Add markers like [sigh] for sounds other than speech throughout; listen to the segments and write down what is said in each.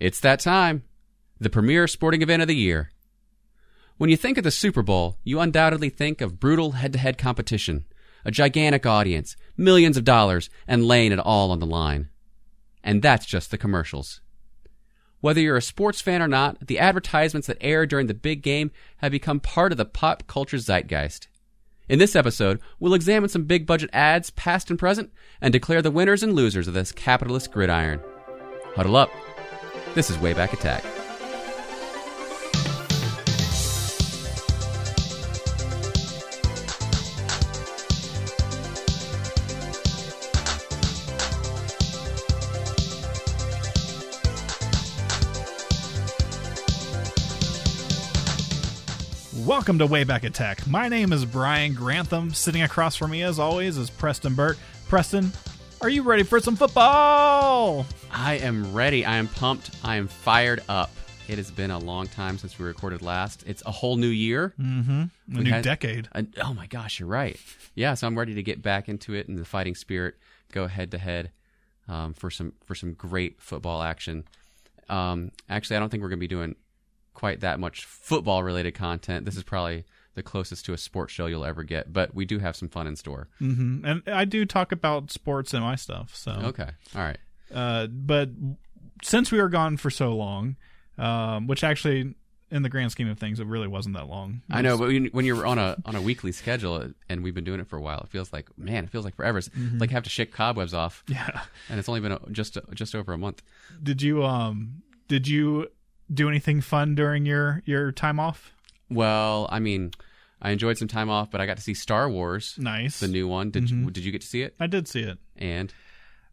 It's that time. The premier sporting event of the year. When you think of the Super Bowl, you undoubtedly think of brutal head to head competition, a gigantic audience, millions of dollars, and laying it all on the line. And that's just the commercials. Whether you're a sports fan or not, the advertisements that air during the big game have become part of the pop culture zeitgeist. In this episode, we'll examine some big budget ads, past and present, and declare the winners and losers of this capitalist gridiron. Huddle up. This is Wayback Attack. Welcome to Wayback Attack. My name is Brian Grantham. Sitting across from me, as always, is Preston Burt. Preston, are you ready for some football? I am ready. I am pumped. I am fired up. It has been a long time since we recorded last. It's a whole new year. Mm-hmm. A We new had- decade. Uh, oh my gosh, you're right. Yeah, so I'm ready to get back into it in the fighting spirit, go head to head um, for some for some great football action. Um, actually, I don't think we're going to be doing quite that much football related content. This is probably the closest to a sports show you'll ever get, but we do have some fun in store. hmm And I do talk about sports in my stuff. So, Okay, all right. uh, but since we were gone for so long, um, which actually, in the grand scheme of things, it really wasn't that long. It I know, but when, when you're on a on a weekly schedule and we've been doing it for a while, it feels like man, it feels like forever. It's like have to shake cobwebs off, [laughs] yeah. and it's only been just just over a month. Did you um? Did you do anything fun during your your time off? Well, I mean, I enjoyed some time off, but I got to see Star Wars, Nice. the new one. Did Mm-hmm. you, did you get to see it? I did see it. And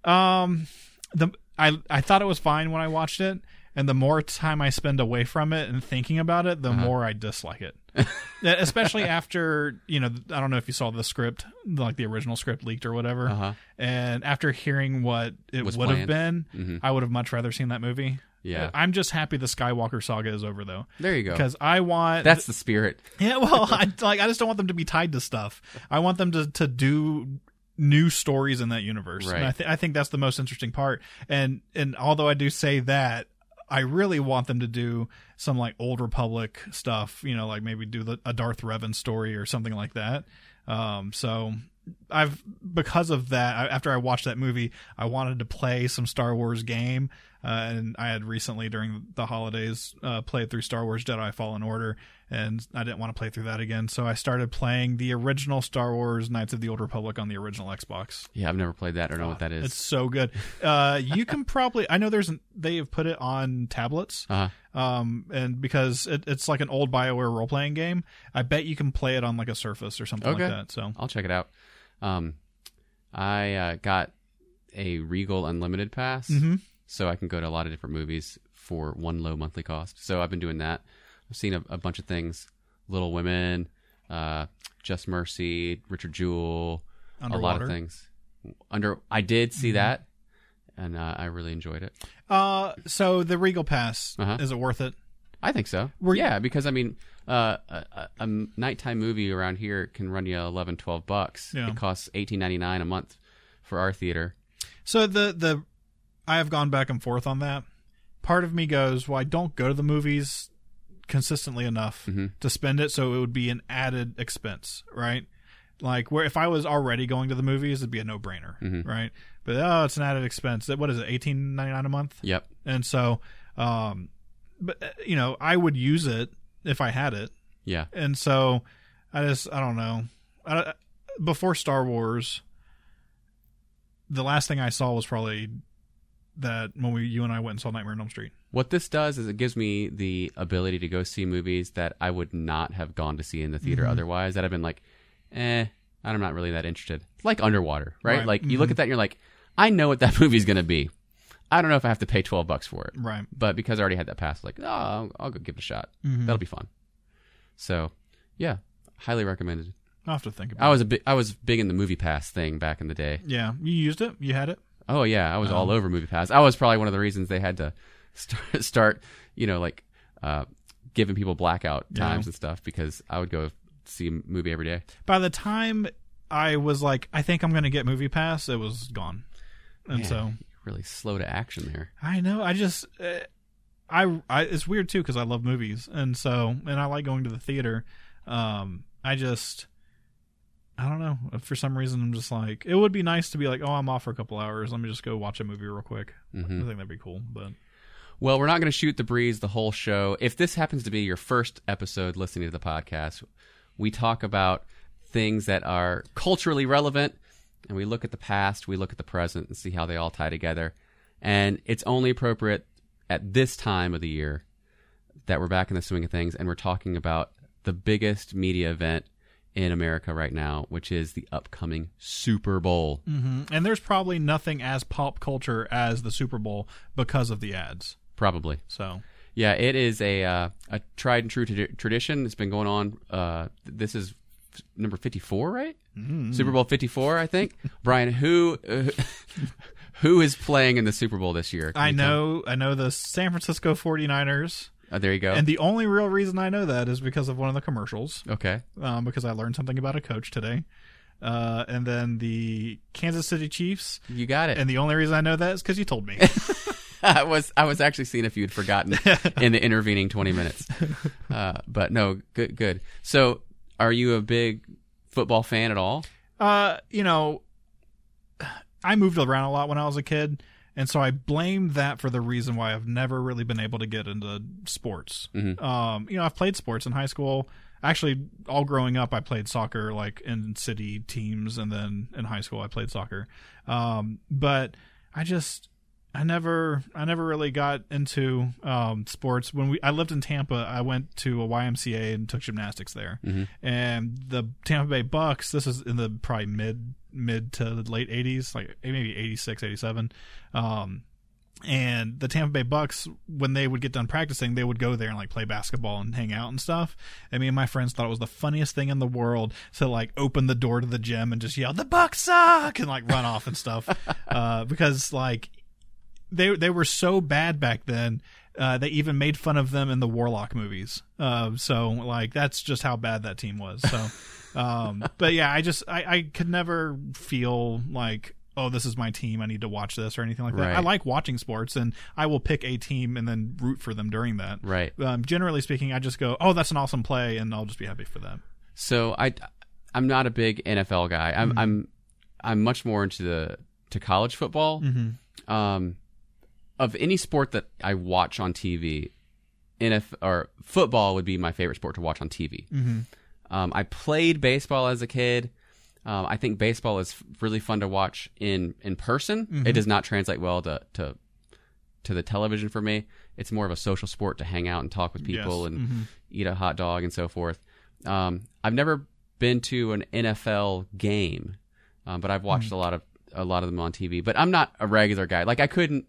Um, the I I thought it was fine when I watched it, and the more time I spend away from it and thinking about it, the Uh-huh. more I dislike it. [laughs] Especially after you know, I don't know if you saw the script, like the original script leaked or whatever, uh huh, and after hearing what it would have been, Mhm. I would have much rather seen that movie. Yeah. I'm just happy the Skywalker saga is over though, There you go. because I want That's the spirit. [laughs] yeah, well, I like I just don't want them to be tied to stuff. I want them to to do new stories in that universe. Right. And I, th- I think that's the most interesting part. And and although I do say that, I really want them to do some like old Republic stuff. You know, like maybe do the, a Darth Revan story or something like that. Um, so I've because of that. I, after I watched that movie, I wanted to play some Star Wars game, uh, and I had recently during the holidays uh, played through Star Wars Jedi Fallen Order, and I didn't want to play through that again. So I started playing the original Star Wars Knights of the Old Republic on the original Xbox. Yeah, I've never played that or know what that It's so good. Uh, you can probably I know there's an, they have put it on tablets. Uh huh. Um, and because it, it's like an old Bioware role playing game, I bet you can play it on like a Surface or something Okay. like that. So I'll check it out. Um, I uh, got a Regal Unlimited pass, Mhm. So I can go to a lot of different movies for one low monthly cost. So I've been doing that. I've seen a, a bunch of things: Little Women, uh, Just Mercy, Richard Jewell, a lot of things. Under, I did see Mm-hmm. that, and uh, I really enjoyed it. Uh, so the Regal Pass Uh-huh. is it worth it? I think so. Were you- yeah, because I mean, uh, a, a- a nighttime movie around here can run you 11, 12 bucks. Yeah. It costs eighteen ninety nine a month for our theater. So the the I have gone back and forth on that. Part of me goes, well, I don't go to the movies consistently enough Mhm. to spend it, so it would be an added expense, right? Like where if I was already going to the movies, it'd be a no brainer, Mhm. right? But oh, it's an added expense. What is it, eighteen ninety nine a month? Yep. And so, um, but uh, you know, I would use it if I had it, Yeah. and so I just I don't know. I, before Star Wars, the last thing I saw was probably that when we you and I went and saw Nightmare on Elm Street. What this does is it gives me the ability to go see movies that I would not have gone to see in the theater Mm-hmm. otherwise. That I've been like, eh, I'm not really that interested. Like Underwater, right? Right. Like you look at that and you're like, I know what that [laughs] movie's gonna be. I don't know if I have to pay twelve bucks for it, Right. but because I already had that pass, like, oh, I'll, I'll go give it a shot. Mhm. That'll be fun. So, yeah, highly recommended. I'll have to think about. I was a big, I was big in the movie pass thing back in the day. Yeah, you used it. You had it. Oh yeah, I was all Um, over movie pass. I was probably one of the reasons they had to [laughs] start, start you know, like uh, giving people blackout Yeah. times and stuff because I would go see a movie every day. By the time I was like, I think I'm going to get Movie Pass, it was gone. And Man, so really slow to action there. I know. I just uh, I, I it's weird too because I love movies and so and I like going to the theater. Um, I just I don't know for some reason I'm just like it would be nice to be like oh I'm off for a couple hours let me just go watch a movie real quick. Mhm. I think that'd be cool, but Well, we're not going to shoot the breeze the whole show. If this happens to be your first episode listening to the podcast, we talk about things that are culturally relevant and we look at the past, we look at the present and see how they all tie together. And it's only appropriate at this time of the year that we're back in the swing of things and we're talking about the biggest media event in America right now, which is the upcoming Super Bowl. hmm and there's probably nothing as pop culture as the Super Bowl because of the ads. Probably. So Yeah, it is a uh, a tried and true tradi- tradition. It's been going on. Uh, this is f- number fifty four, right? Super Bowl fifty four, I think. [laughs] Brian, who uh, [laughs] who is playing in the Super Bowl this year? Can I you tell- know I know the San Francisco 49ers Uh, there you go. and the only real reason I know that is because of one of the commercials. okay. um, because I learned something about a coach today. Uh, and then the Kansas City Chiefs. You got it. And the only reason I know that is because you told me. [laughs] [laughs] I was I was actually seeing if you'd forgotten [laughs] in the intervening twenty minutes. Uh, but no, good good. So, are you a big football fan at all? uh, you know, I moved around a lot when I was a kid. And so I blame that for the reason why I've never really been able to get into sports. Mhm. Um, you know, I've played sports in high school. Actually, all growing up, I played soccer like in city teams, and then in high school, I played soccer. Um, but I just, I never, I never really got into um, sports. When we, I lived in Tampa, I went to a YMCA and took gymnastics there. Mhm. And the Tampa Bay Bucs, this is in the probably mid, mid to late '80s, like maybe '86, '87. Um, and the Tampa Bay Bucs, when they would get done practicing, they would go there and like play basketball and hang out and stuff. And me and my friends thought it was the funniest thing in the world to like open the door to the gym and just yell, "The Bucs suck!" and like run off and stuff, [laughs] uh, because like they they were so bad back then. Uh, they even made fun of them in the Warlock movies. Uh, so like that's just how bad that team was. So, [laughs] um, but yeah, I just I, I could never feel like oh this is my team. I need to watch this or anything like that. Right. I like watching sports and I will pick a team and then root for them during that. Right. Um, generally speaking, I just go oh that's an awesome play and I'll just be happy for them. So I I'm not a big NFL guy. I'm Mm-hmm. I'm I'm much more into the to college football. Mm-hmm. Um, of any sport that I watch on TV, NF or football would be my favorite sport to watch on TV. Mm-hmm. Um, I played baseball as a kid. Um, I think baseball is really fun to watch in in person. Mm-hmm. It does not translate well to to to the television for me. It's more of a social sport to hang out and talk with people Yes. and Mhm. eat a hot dog and so forth. Um, I've never been to an NFL game, um, but I've watched a lot of a lot of them on TV. But I'm not a regular guy. Like I couldn't,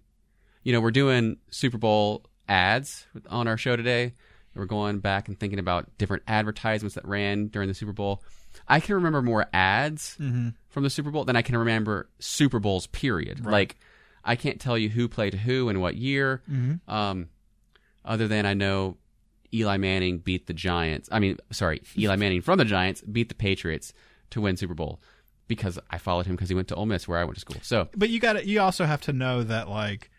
you know, we're doing Super Bowl ads on our show today. We're going back and thinking about different advertisements that ran during the Super Bowl. I can remember more ads Mm-hmm. from the Super Bowl than I can remember Super Bowls. Period. Like I can't tell you who played who and what year. Mm-hmm. Um, other than I know Eli Manning beat the Giants. I mean, sorry, Eli [laughs] Manning from the Giants beat the Patriots to win Super Bowl because I followed him because he went to Ole Miss where I went to school. So But you got You also have to know that like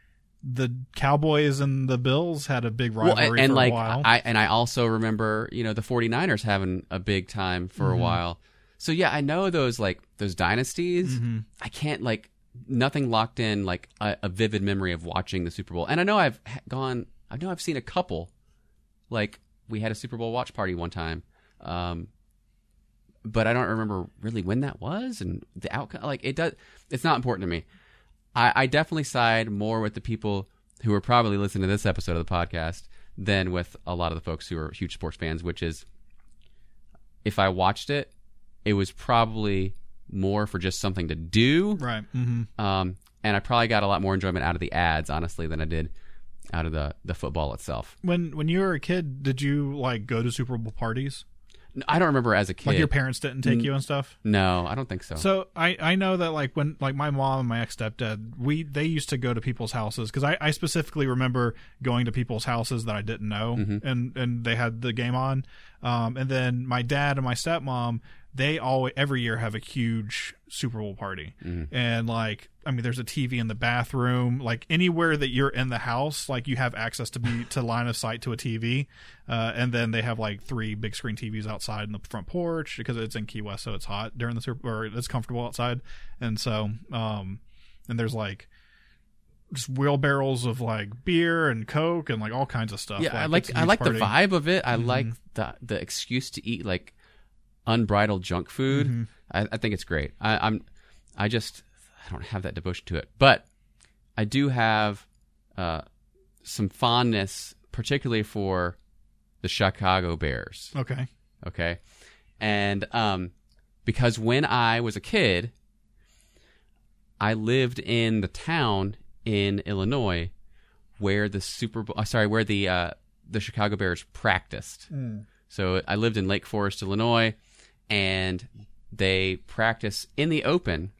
the Cowboys and the Bills had a big well, rivalry and, and for like a while. I and I also remember you know the 49ers having a big time for Mm-hmm. a while. So yeah, I know those like those dynasties. Mm-hmm. I can't like nothing locked in like a, a vivid memory of watching the Super Bowl. And I know I've gone. I know I've seen a couple. Like we had a Super Bowl watch party one time. Um, but I don't remember really when that was and the outcome. Like it does, it's not important to me. I, I definitely side more with the people who are probably listening to this episode of the podcast than with a lot of the folks who are huge sports fans. Which is, if I watched it, it was probably more for just something to do, right. Mm-hmm. um, and I probably got a lot more enjoyment out of the ads, honestly, than I did out of the the football itself. When when you were a kid, did you like go to Super Bowl parties? I don't remember as a kid. Like your parents didn't take you and stuff. no, I don't think so. So I, I know that like when like my mom and my ex stepdad we they used to go to people's houses because I, I specifically remember going to people's houses that I didn't know and and they had the game on, um, and then my dad and my stepmom they all every year have a huge Super Bowl party and like I mean, there's a TV in the bathroom. Like anywhere that you're in the house, like you have access to be [laughs] to line of sight to a TV. Uh, and then they have like three big screen TVs outside in the front porch because it's in Key West, so it's hot during the Super or it's comfortable outside. And so, um, and there's like just wheelbarrows of like beer and coke and like all kinds of stuff. Yeah, I like I like party. the vibe of it. I Mhm. like the the excuse to eat like unbridled junk food. Mhm. I, I think it's great. I, I'm I just I don't have that devotion to it, but I do have uh, some fondness, particularly for the Chicago Bears. Okay. Okay, and um, because when I was a kid, I lived in the town in Illinois where the Super Bowl, uh, sorry, where the uh, the Chicago Bears practiced. So I lived in Lake Forest, Illinois, and they practice in the open.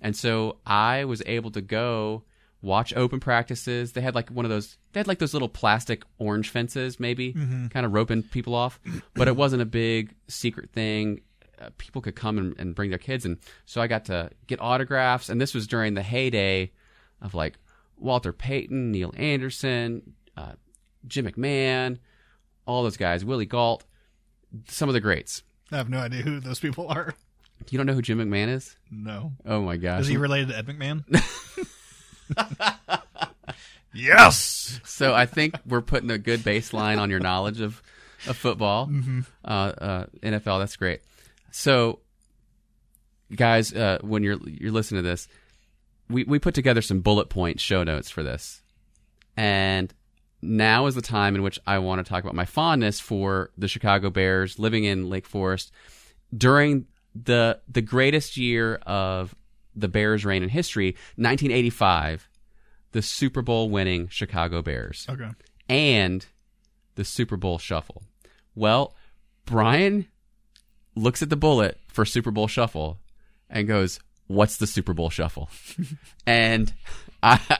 And so I was able to go watch open practices. They had like one of those, they had like those little plastic orange fences, maybe, kind of roping people off, but it wasn't a big secret thing. Uh, people could come and, and bring their kids. And so I got to get autographs. And this was during the heyday of like Walter Payton, Neal Anderson, uh, Jim McMahon, all those guys, Willie Gault, some of the greats. I have no idea who those people are. You don't know who Jim McMahon is? No. Oh my gosh. Is he related to Ed McMahon? [laughs] yes. so I think we're putting a good baseline on your knowledge of, of football, uh, uh, NFL. That's great. So, guys, uh, when you're you're listening to this, we we put together some bullet point show notes for this, and now is the time in which I want to talk about my fondness for the Chicago Bears living in Lake Forest during the the greatest year of the Bears' reign in history, 1985, the Super Bowl winning Chicago Bears Okay. and the Super Bowl Shuffle. Well, Brian looks at the bullet for Super Bowl Shuffle and goes, "What's the Super Bowl Shuffle?" [laughs] and I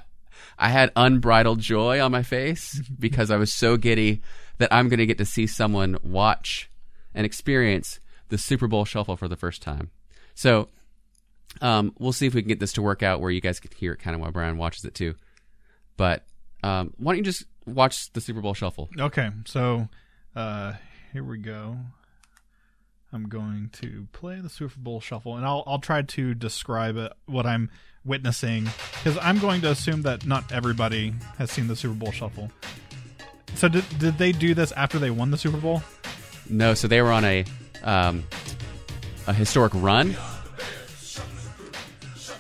I had unbridled joy on my face because I was so giddy that I'm going to get to see someone watch and experience the Super Bowl Shuffle for the first time. So, um, we'll see if we can get this to work out where you guys can hear it kind of while Brian watches it too. But um, why don't you just watch the Super Bowl Shuffle? Okay. So, uh, here we go. I'm going to play the Super Bowl Shuffle, and I'll I'll try to describe it, what I'm witnessing, because I'm going to assume that not everybody has seen the Super Bowl Shuffle. So did did they do this after they won the Super Bowl? No, so they were on a um, a historic run,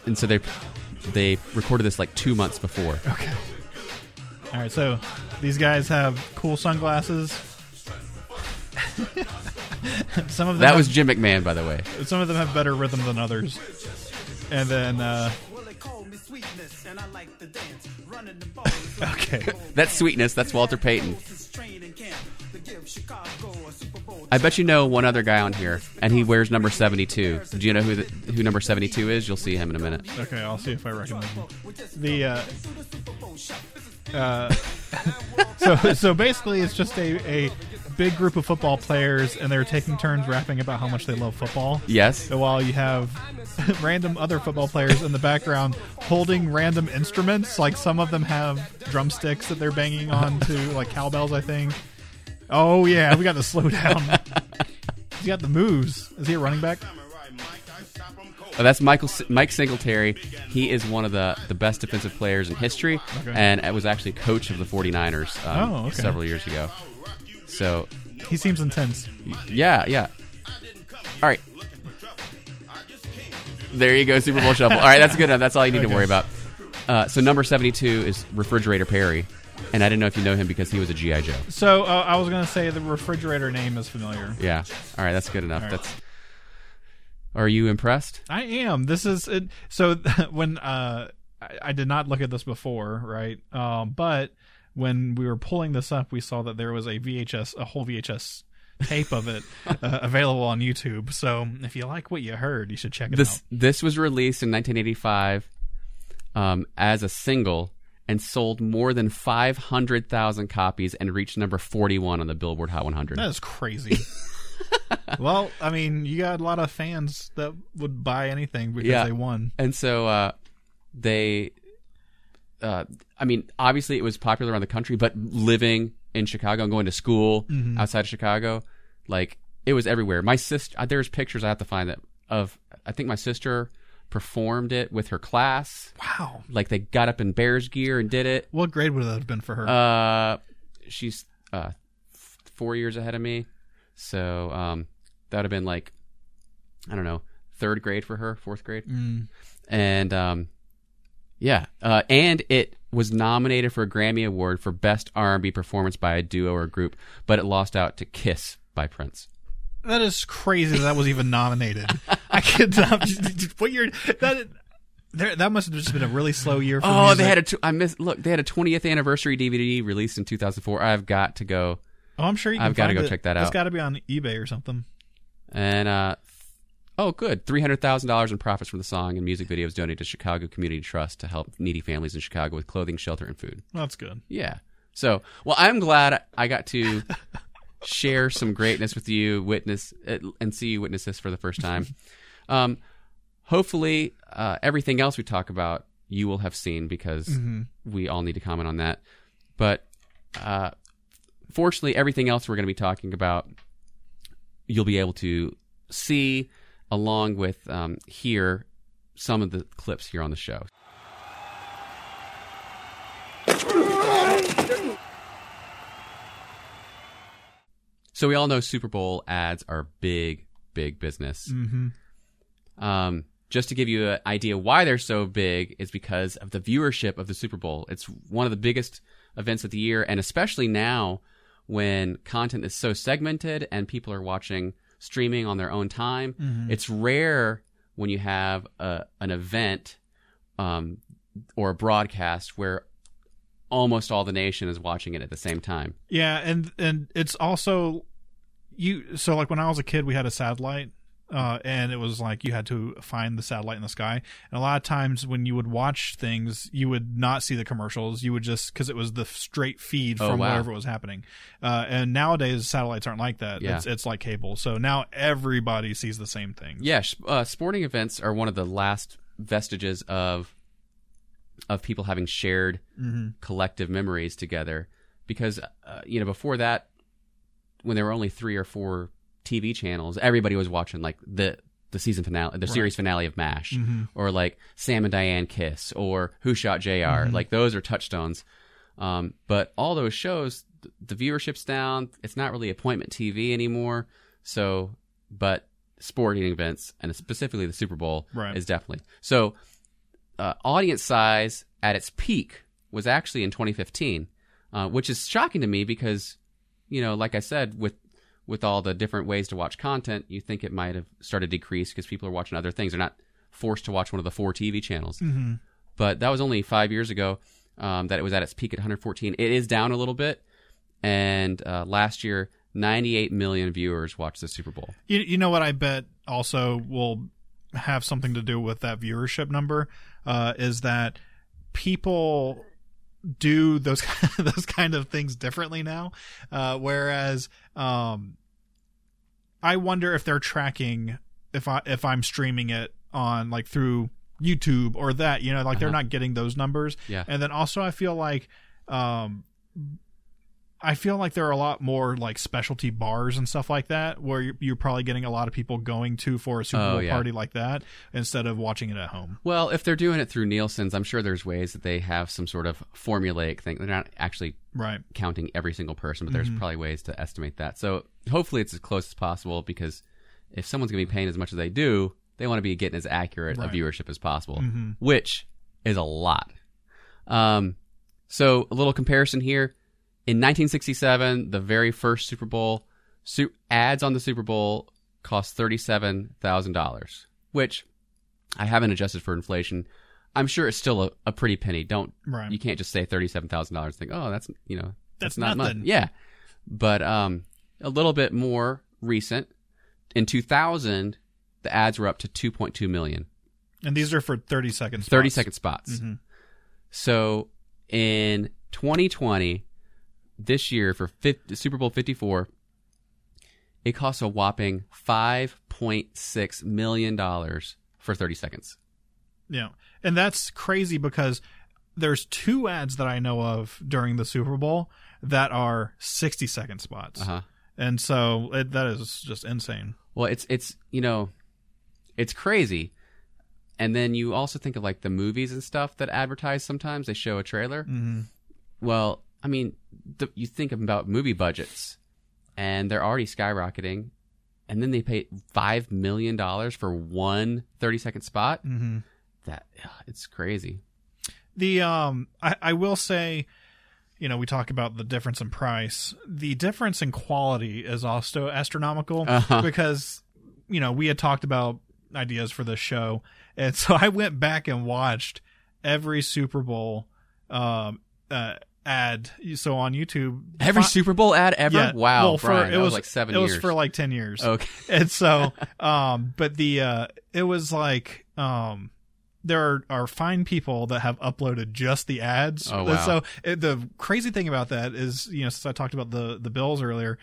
and so they they recorded this like two months before. Okay. All right. So these guys have cool sunglasses. [laughs] some of them That have, was Jim McMahon, by the way. some of them have better rhythm than others. And then uh, Well, they call me sweetness, [laughs] and I like to dance. Running the ball. okay. That's sweetness. That's Walter Payton. Training camp to give Chicago a Super Bowl. I bet you know one other guy on here, and he wears number seventy-two. Do you know who the, who number seventy-two is? You'll see him in a minute. Okay, I'll see if I recognize him. The uh, uh, [laughs] so so basically, it's just a, a big group of football players, and they're taking turns rapping about how much they love football. Yes. So while you have [laughs] random other football players in the background holding random instruments, like some of them have drumsticks that they're banging on to, like cowbells, I think. Oh yeah, we got to slow down. [laughs] He's got the moves. Is he a running back? Oh, that's Michael Mike Singletary. He is one of the, the best defensive players in history, Okay. and was actually coach of the 49ers um, Oh, okay. several years ago. So, He seems intense. yeah, yeah. All right. There you go, Super Bowl Shuffle. All right, that's good enough. That's all you need to worry about. Uh, so, number 72 is Refrigerator Perry. And I didn't know if you know him because he was a G.I. Joe. So uh, I was gonna say the refrigerator name is familiar. Yeah. All right, that's good enough. Right. That's. Are you impressed? I am. This is it. So [laughs] when uh, I, I did not look at this before, right? Um, but when we were pulling this up, we saw that there was a VHS, a whole VHS tape of it [laughs] uh, available on YouTube. So if you like what you heard, you should check it This out. this was released in 1985 um, as a single and sold more than 500,000 copies and reached number 41 on the Billboard Hot 100. That is crazy. [laughs] well, I mean, you got a lot of fans that would buy anything because Yeah. they won. And so uh, they, uh, I mean, obviously it was popular around the country, but living in Chicago and going to school outside of Chicago, like it was everywhere. My sister, uh, there's pictures I have to find that of. I think my sister performed it with her class. Wow. Like they got up in Bears gear and did it. What grade would that have been for her? Uh, she's uh f- four years ahead of me, so um, that would have been like, I don't know, third grade for her, fourth grade, Mm. and um, yeah, uh, and it was nominated for a Grammy Award for Best R&B Performance by a Duo or Group, but it lost out to Kiss by Prince. That is crazy that, that was even nominated. [laughs] I not. [laughs] What? That there, that must have just been a really slow year for Oh, music. they had a tw- I miss look, they had a 20th anniversary DVD released in 2004. I've got to go. Oh, I'm sure you can I've gotta go it. check that out. It's got to be on eBay or something. And uh, oh, good, three hundred thousand dollars in profits from the song and music videos donated to Chicago Community Trust to help needy families in Chicago with clothing, shelter, and food. That's good. Yeah. So, well, I'm glad I got to [laughs] share some greatness with you, witness uh, and see you witness this for the first time. [laughs] Um, hopefully, uh, everything else we talk about you will have seen because we all need to comment on that. But uh, fortunately, everything else we're going to be talking about, you'll be able to see along with um, hear some of the clips here on the show. So we all know Super Bowl ads are big, big business. Mm-hmm. Um, just to give you an idea why they're so big is because of the viewership of the Super Bowl. It's one of the biggest events of the year, and especially now when content is so segmented and people are watching streaming on their own time. It's rare when you have a, an event um, or a broadcast where almost all the nation is watching it at the same time. Yeah, and and it's also you. So like when I was a kid, we had a satellite, uh, and it was like you had to find the satellite in the sky. And a lot of times when you would watch things, you would not see the commercials. You would just because it was the straight feed Oh, from wow. whatever was happening. Uh, and nowadays satellites aren't like that. Yeah. It's it's like cable. So now everybody sees the same thing. Yeah, uh, sporting events are one of the last vestiges of of people having shared collective memories together. Because uh, you know, before that, when there were only three or four TV channels, everybody was watching like the the season finale, the series finale of Mash, or like Sam and Diane Kiss, or Who Shot junior Like those are touchstones. Um, but all those shows, the viewership's down. It's not really appointment TV anymore. So, but sporting events and specifically the Super Bowl Right. is definitely so. Uh, audience size at its peak was actually in 2015, uh, which is shocking to me because, you know, like I said, with with all the different ways to watch content, you think it might have started to decrease because people are watching other things. They're not forced to watch one of the four TV channels. Mm-hmm. But that was only five years ago um, that it was at its peak at 114. It is down a little bit, and uh, last year, 98 million viewers watched the Super Bowl. You, you know what I bet also will have something to do with that viewership number uh, is that people do those [laughs] those kind of things differently now. Uh, whereas um, I wonder if they're tracking if I if I'm streaming it on like through YouTube or that you know like they're Uh-huh. not getting those numbers. Yeah. And then also I feel like um, I feel like there are a lot more like specialty bars and stuff like that where you're, you're probably getting a lot of people going to for a Super Oh, Bowl yeah. party like that instead of watching it at home. Well, if they're doing it through Nielsen's, I'm sure there's ways that they have some sort of formulaic thing. They're not actually Right. counting every single person, but there's probably ways to estimate that. So hopefully it's as close as possible because if someone's going to be paying as much as they do, they want to be getting as accurate Right. a viewership as possible, which is a lot. Um, so a little comparison here. In 1967, the very first Super Bowl, su- ads on the Super Bowl cost $37,000, which I haven't adjusted for inflation. I'm sure it's still a, a pretty penny. Don't Right. you can't just say thirty-seven thousand dollars. And think, oh, that's you know, That's not nothing. much. Yeah, but um, a little bit more recent. In 2000, the ads were up to 2.2 million, And these are for 30 seconds. 30 second spots. second spots. Mhm. So in 2020, this year for 50, Super Bowl 54, it costs a whopping 5.6 million dollars for 30 seconds. Yeah. And that's crazy because there's two ads that I know of during the Super Bowl that are 60 second spots. Uh huh. And so it, that is just insane. Well, it's it's you know, it's crazy. And then you also think of like the movies and stuff that advertise. Sometimes they show a trailer. Mm-hmm. Well, I mean, the, you think about movie budgets, and they're already skyrocketing, and then they pay five million dollars for one 30 second spot. Mm-hmm. That it's crazy. The um, I, I will say, you know, we talk about the difference in price. The difference in quality is also astronomical Uh-huh. because you know we had talked about ideas for this show, and [laughs] so I went back and watched every Super Bowl um uh ad. So on YouTube, Every fi- Super Bowl ad ever. yeah, wow, well, for, Brian, it was was like seven It years. was for like ten years. okay. [laughs] and so um but the uh it was like um there are, are fine people that have uploaded just the ads Oh, wow. so it, the crazy thing about that is you know since i talked about the the bills earlier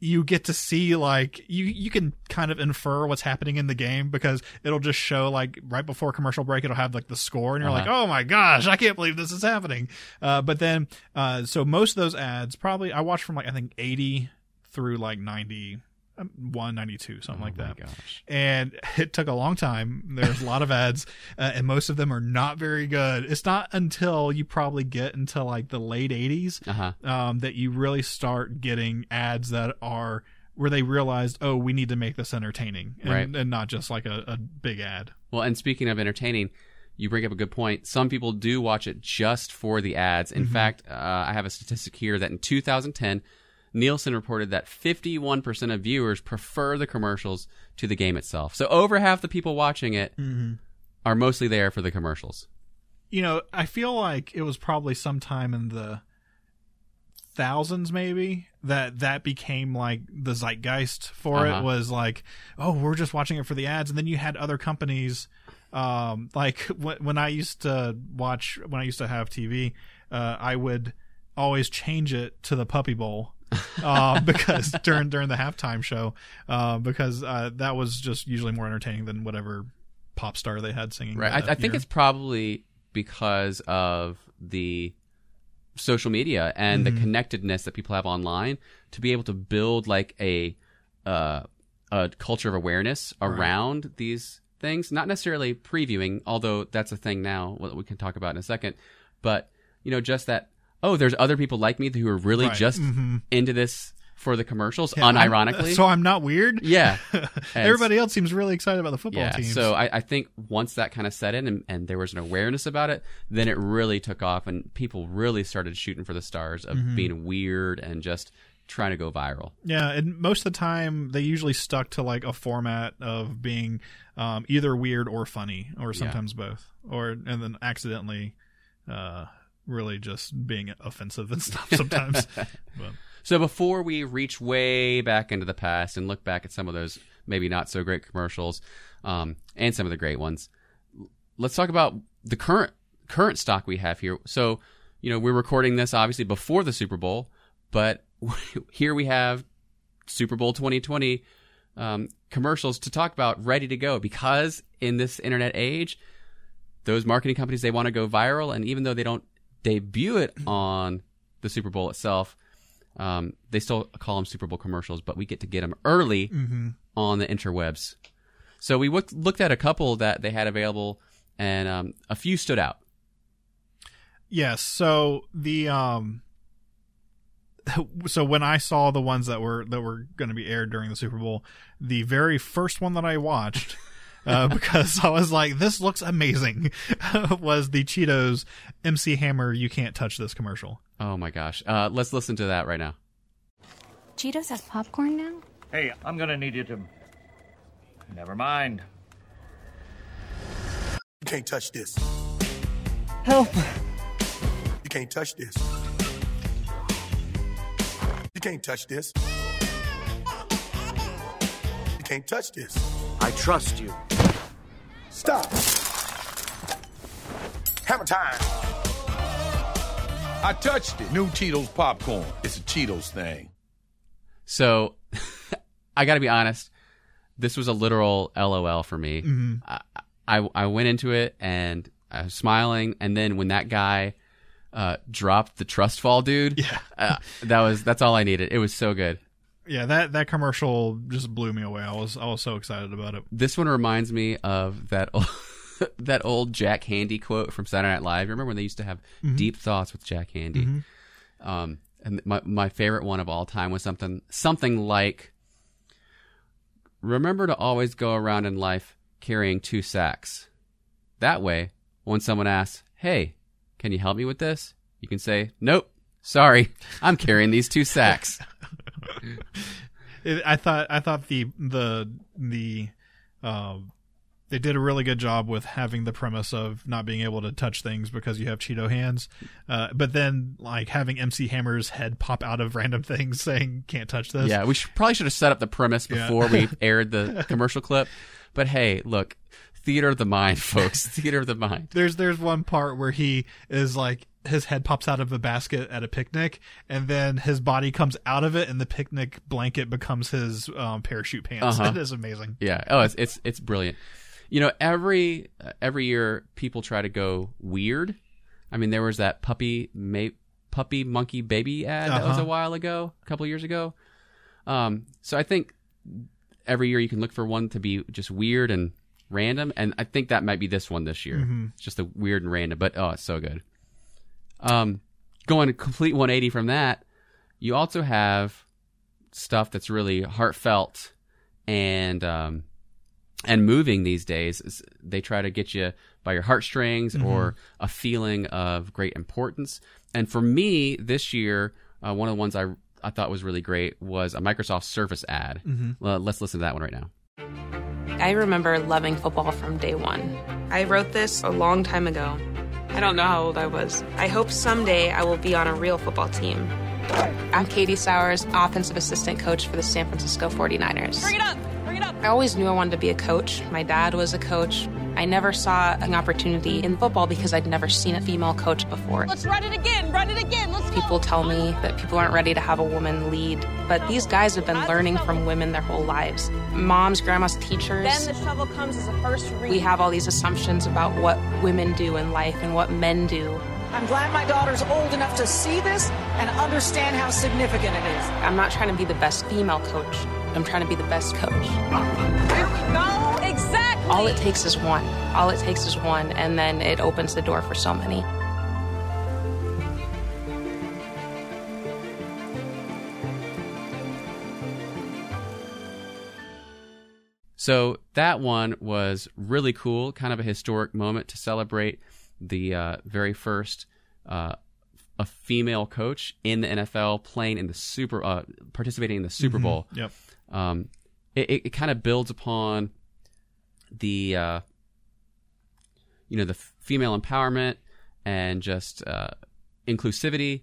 you get to see like you you can kind of infer what's happening in the game because it'll just show like right before commercial break it'll have like the score and you're like Uh-huh. oh my gosh i can't believe this is happening uh but then uh so most of those ads probably i watched from like i think 80 through like 90 um, 192 something like oh my that Gosh. and [laughs] it took a long time. There's a lot of ads, uh, and most of them are not very good. It's not until you probably get into like the late 80s Uh huh. um, that you really start getting ads that are where they realized, oh, we need to make this entertaining, and, Right. and not just like a, a big ad. Well, and speaking of entertaining, you bring up a good point. Some people do watch it just for the ads. In fact, uh, I have a statistic here that in 2010, Nielsen reported that 51% of viewers prefer the commercials to the game itself. So over half the people watching it are mostly there for the commercials. You know, I feel like it was probably sometime in the thousands maybe that that became like the zeitgeist for Uh-huh. it was like oh we're just watching it for the ads and then you had other companies um like [laughs] when, when i used to watch when i used to have tv uh i would always change it to the puppy bowl uh, [laughs] because during during the halftime show uh, because uh, that was just usually more entertaining than whatever pop star they had singing Right. I, I think it's probably because of the social media and the connectedness that people have online to be able to build like a uh, a culture of awareness around these things. Not necessarily previewing, although that's a thing now what we can talk about in a second. But you know, just that. Oh, there's other people like me who are really Right. just Mhm. into this for the commercials, Yeah, I'm- unironically. so i'm not weird [laughs] yeah. [laughs] Everybody else seems really excited about the football yeah, teams. so I, I think once that kind of set in and, and there was an awareness about it, then it really took off and people really started shooting for the stars of Mm-hmm. being weird and just trying to go viral. yeah, and most of the time they usually stuck to like a format of being um, either weird or funny, or sometimes both, or and then accidentally uh, really just being offensive and stuff sometimes. [laughs] So before we reach way back into the past and look back at some of those maybe not so great commercials um, and some of the great ones, let's talk about the current current stock we have here. So you know we're recording this obviously before the Super Bowl, but [laughs] here we have Super Bowl 2020 um, commercials to talk about ready to go because in this internet age, those marketing companies they want to go viral, and even though they don't debut it on the Super Bowl itself, um, they still call them Super Bowl commercials, but we get to get them early mhm. on the interwebs. So we looked looked at a couple that they had available, and um, a few stood out. Yes. So the um [laughs] so when I saw the ones that were that were going to be aired during the Super Bowl, the very first one that I watched [laughs] uh, [laughs] because I was like, "This looks amazing," [laughs] was the Cheetos MC Hammer "You Can't Touch This" commercial. Oh my gosh! Uh, let's listen to that right now. Cheetos has popcorn now? Hey, I'm gonna need you to. Never mind. You can't touch this. Help! You can't touch this. You can't touch this. You can't touch this. I trust you. Stop. Hammer time. I touched it. New Cheetos popcorn. It's a Cheetos thing. So [laughs] I got to be honest. This was a literal LOL for me. Mm-hmm. I, I I went into it and I was smiling, and then when that guy uh, dropped the trust fall, dude, Yeah. uh, that was that's all I needed. It was so good. Yeah, that that commercial just blew me away. I was I was so excited about it. This one reminds me of that old, [laughs] that old Jack Handey quote from Saturday Night Live. Remember when they used to have deep thoughts with Jack Handey? Um, and my my favorite one of all time was something something like, "Remember to always go around in life carrying two sacks. That way, when someone asks, "Hey, can you help me with this?" you can say, "Nope, sorry, I'm carrying these two sacks." [laughs] [laughs] It, I thought I thought the the the um they did a really good job with having the premise of not being able to touch things because you have Cheeto hands, uh, but then like having MC Hammer's head pop out of random things saying "can't touch this." Yeah, we should, probably should have set up the premise Yeah. before we [laughs] aired the commercial clip. But hey, look, theater of the mind, folks. [laughs] theater of the mind. There's there's one part where he is like his head pops out of a basket at a picnic, and then his body comes out of it, and the picnic blanket becomes his um, parachute pants. Uh-huh. [laughs] It is amazing. Yeah. Oh, it's it's it's brilliant. You know, every uh, every year people try to go weird. I mean, there was that puppy ma- puppy monkey baby ad that was Uh-huh. a while ago, a couple years ago. Um, so I think every year you can look for one to be just weird and random, and I think that might be this one this year. It's just a weird and random, but oh, it's so good. Um, going a complete 180 from that, you also have stuff that's really heartfelt and um, and moving these days. They try to get you by your heartstrings or a feeling of great importance. And for me, this year, uh, one of the ones I I thought was really great was a Microsoft Surface ad. Uh, let's listen to that one right now. I remember loving football from day one. I wrote this a long time ago. I don't know how old I was. I hope someday I will be on a real football team. I'm Katie Sowers, offensive assistant coach for the San Francisco 49ers. Bring it up! It up! I always knew I wanted to be a coach. My dad was a coach. I never saw an opportunity in football because I'd never seen a female coach before. Let's run it again. Run it again. Let's People tell me that people aren't ready to have a woman lead, but these guys have been learning from women their whole lives. Moms, grandmas, teachers. Then the shovel comes as a first read. We have all these assumptions about what women do in life and what men do. I'm glad my daughter's old enough to see this and understand how significant it is. I'm not trying to be the best female coach. I'm trying to be the best coach. There we go. Exactly. All it takes is one. All it takes is one, and then it opens the door for so many. So that one was really cool, kind of a historic moment to celebrate the uh, very first uh, a female coach in the NFL playing in the Super, uh, participating in the Super Bowl. Yep. Um, it, it, it kind of builds upon the uh, you know the female empowerment and just uh, inclusivity,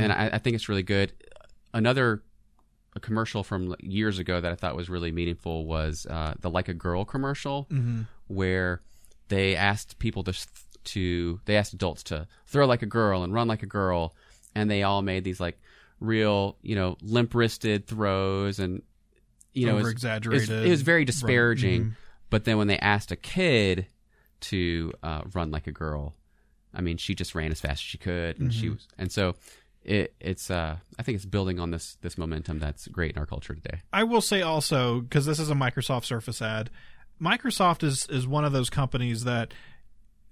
and I, I think it's really good. Another a commercial from years ago that I thought was really meaningful was uh, the Like a Girl commercial, where they asked people to to they asked adults to throw like a girl and run like a girl, and they all made these like real you know limp wristed throws and you know it was- Over-exaggerated It it was very disparaging. mhm. But then when they asked a kid to uh, run like a girl, I mean, she just ran as fast as she could, and she Mhm. was, and so it, it's. Uh, I think it's building on this this momentum that's great in our culture today. I will say also because this is a Microsoft Surface ad. Microsoft is is one of those companies that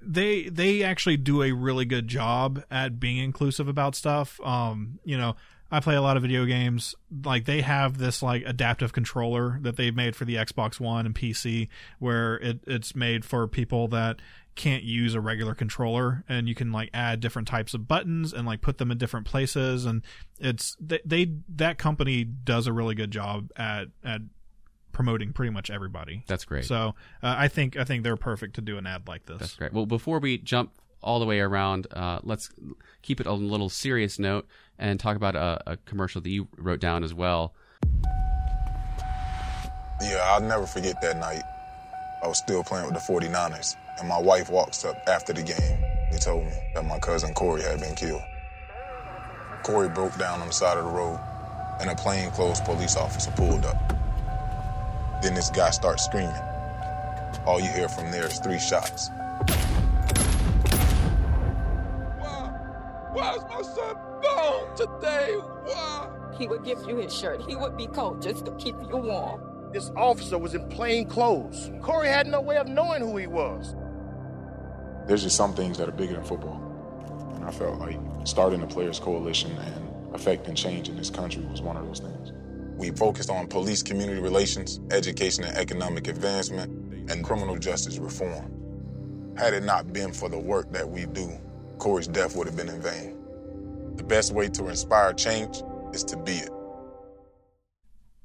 they they actually do a really good job at being inclusive about stuff. Um, you know, I play a lot of video games. Like they have this like adaptive controller that they've made for the Xbox One and PC, where it, it's made for people that can't use a regular controller, and you can like add different types of buttons and like put them in different places. And it's they, they that company does a really good job at at promoting pretty much everybody. That's great. So uh, I think I think they're perfect to do an ad like this. That's great. Well, before we jump all the way around, uh, let's keep it on a little serious note and talk about a, a commercial that you wrote down as well. Yeah, I'll never forget that night. I was still playing with the 49ers, and my wife walks up after the game. They told me that my cousin Corey had been killed. Corey broke down on the side of the road, and a plainclothes police officer pulled up. Then this guy starts screaming. all you hear from there is three shots. Why is my son gone today? Why? He would give you his shirt. He would be cold just to keep you warm. This officer was in plain clothes. Corey had no way of knowing who he was. There's just some things that are bigger than football. And I felt like starting a players coalition and affecting change in this country was one of those things. We focused on police community relations, education and economic advancement, and criminal justice reform. Had it not been for the work that we do, Corey's death would have been in vain. The best way to inspire change is to be it.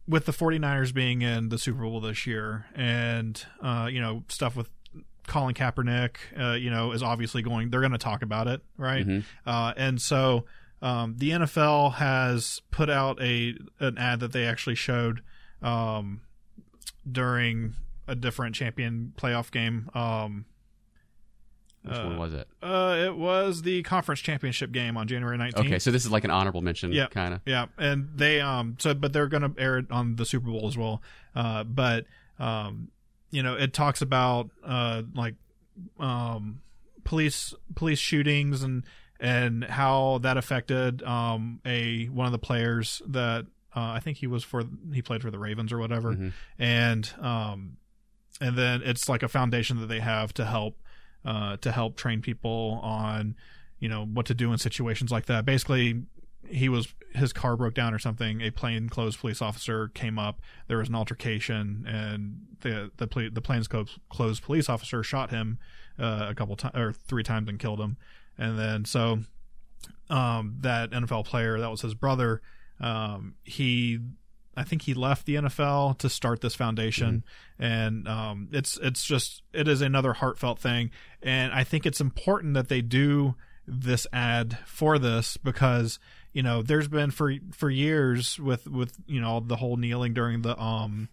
with the 49ers being in the Super Bowl this year and uh, you know stuff with Colin Kaepernick uh, you know is obviously going they're going to talk about it right Mhm. uh, and so um, the NFL has put out a an ad that they actually showed um, during a different champion playoff game um, Which one was it? uh, it was the conference championship game on January 19th Okay, so this is like an honorable mention, yeah, kind of. Yeah, and they um so but they're gonna air it on the Super Bowl as well. Uh, but um, you know, it talks about uh like um police police shootings and and how that affected um a one of the players that uh, I think he was for he played for the Ravens or whatever, Mhm. and um and then it's like a foundation that they have to help uh to help train people on you know what to do in situations like that. Basically, he was his car broke down or something. A plainclothes police officer came up. There was an altercation, and the the the plainclothes clothes police officer shot him uh, a couple times or three times and killed him. And then so um, that NFL player that was his brother. Um, he I think he left the NFL to start this foundation, and um, it's it's just it is another heartfelt thing, and I think it's important that they do this ad for this because you know there's been for for years with with you know the whole kneeling during the um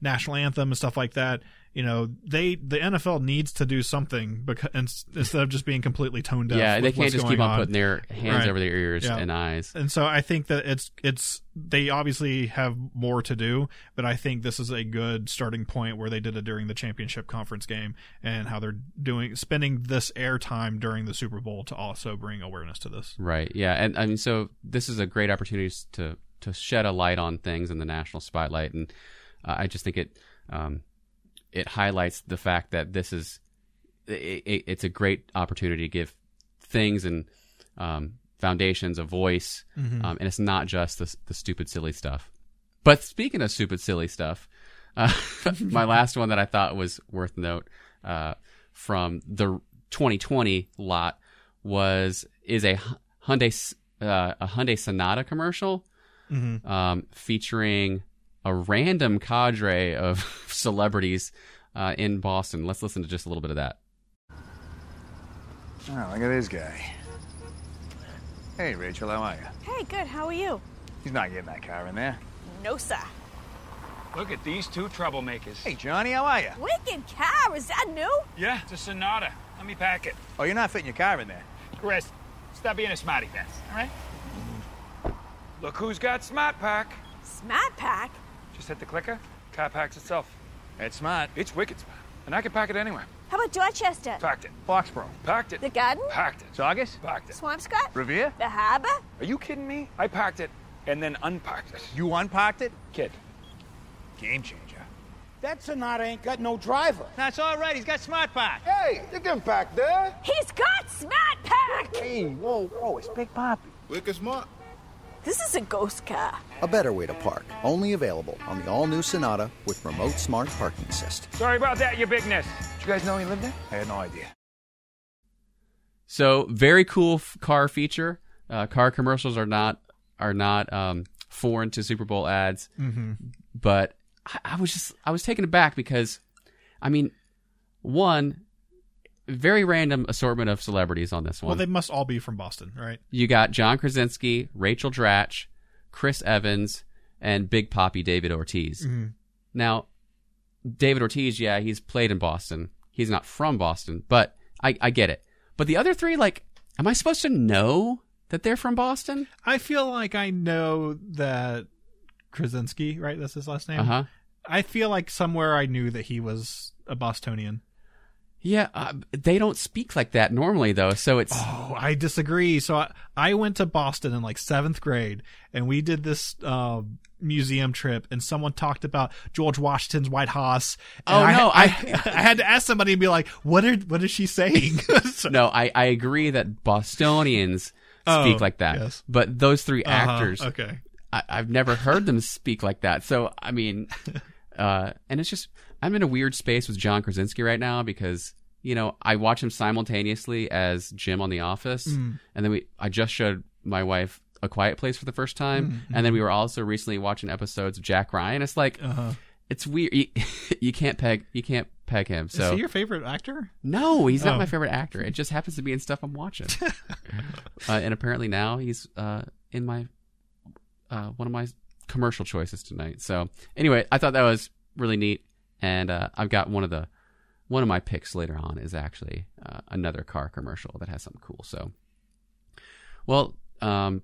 national anthem and stuff like that you know they the NFL needs to do something because instead of just being completely tone deaf Yeah, they can't just keep going on putting their hands Right. over their ears Yeah. and eyes. and so I think that it's it's they obviously have more to do, but I think this is a good starting point where they did it during the championship conference game and how they're doing spending this airtime during the Super Bowl to also bring awareness to this. Right. Yeah. And I mean, so this is a great opportunity to to shed a light on things in the national spotlight, and uh, I just think it um, it highlights the fact that this is it, it, it's a great opportunity to give things and um, foundations a voice, Mhm. um, and it's not just the the stupid silly stuff. But speaking of stupid silly stuff, uh, [laughs] my last one that I thought was worth note uh, from the 2020 lot was is a Hyundai uh, a Hyundai Sonata commercial Mhm. um, featuring a random cadre of [laughs] celebrities uh, in Boston. Let's listen to just a little bit of that. Oh, look at this guy. Hey, Rachel, how are you? Hey, good. How are you? He's not getting that car in there. No, sir. Look at these two troublemakers. Hey, Johnny, how are you? Wicked car. Is that new? Yeah, it's a Sonata. Let me pack it. Oh, you're not fitting your car in there. Chris, stop being a smarty pants, all right? Look who's got Smart Pack. Smart pack. Just hit the clicker. Car packs itself. It's smart. It's wicked smart. And I can pack it anywhere. How about Dorchester? Packed it. Foxborough. Packed it. The garden? Packed it. Saugus? Packed it. Swampscott? Revere? The harbor? Are you kidding me? I packed it and then unpacked it. You unpacked it? Kid. Game changer. That Sonata ain't got no driver. That's all right. He's got smart pack. Hey, you can back there. He's got smart pack. Hey, whoa, whoa, it's Big Papi. Wicked smart. This is a ghost car. A better way to park. Only available on the all new Sonata with remote smart parking assist. Sorry about that, your bigness. Did you guys know he lived there? I had no idea. So very cool f- car feature. Uh, car commercials are not are not um, foreign to Super Bowl ads, Mm-hmm. but I, I was just I was taken aback because, I mean, one very random assortment of celebrities on this one. Well, they must all be from Boston, right? you got John Krasinski, Rachel Dratch, Chris Evans, and Big Papi David Ortiz. Mhm. Now, David Ortiz, yeah, he's played in Boston. He's not from Boston, but I, I get it. But the other three, like, am I supposed to know that they're from Boston? I feel like I know that Krasinski, right? That's his last name. Uh huh. I feel like somewhere I knew that he was a Bostonian. Yeah, uh, they don't speak like that normally though. So it's Oh, I disagree. So I, I went to Boston in like seventh grade, and we did this uh, museum trip, and someone talked about George Washington's White House. Oh, I, no, I, I- [laughs] I had to ask somebody and be like, "What are what is she saying?" [laughs] So- no, I, I agree that Bostonians Oh, speak like that, yes. but those 3 Uh-huh, actors, okay. I, I've never heard them speak like that. So I mean, [laughs] uh, and it's just I'm in a weird space with John Krasinski right now because you know I watch him simultaneously as Jim on The Office, Mm. and then we I just showed my wife A Quiet Place for the first time, Mm, and then we were also recently watching episodes of Jack Ryan. It's like Uh-huh. it's weird. You, [laughs] you can't peg you can't peg him. So is he your favorite actor? no, he's not Oh. my favorite actor. It just happens to be in stuff I'm watching. [laughs] uh, and apparently now he's uh, in my uh, one of my commercial choices tonight. So anyway, I thought that was really neat, and uh, I've got one of the one of my picks later on is actually uh, another car commercial that has something cool. So, well, um,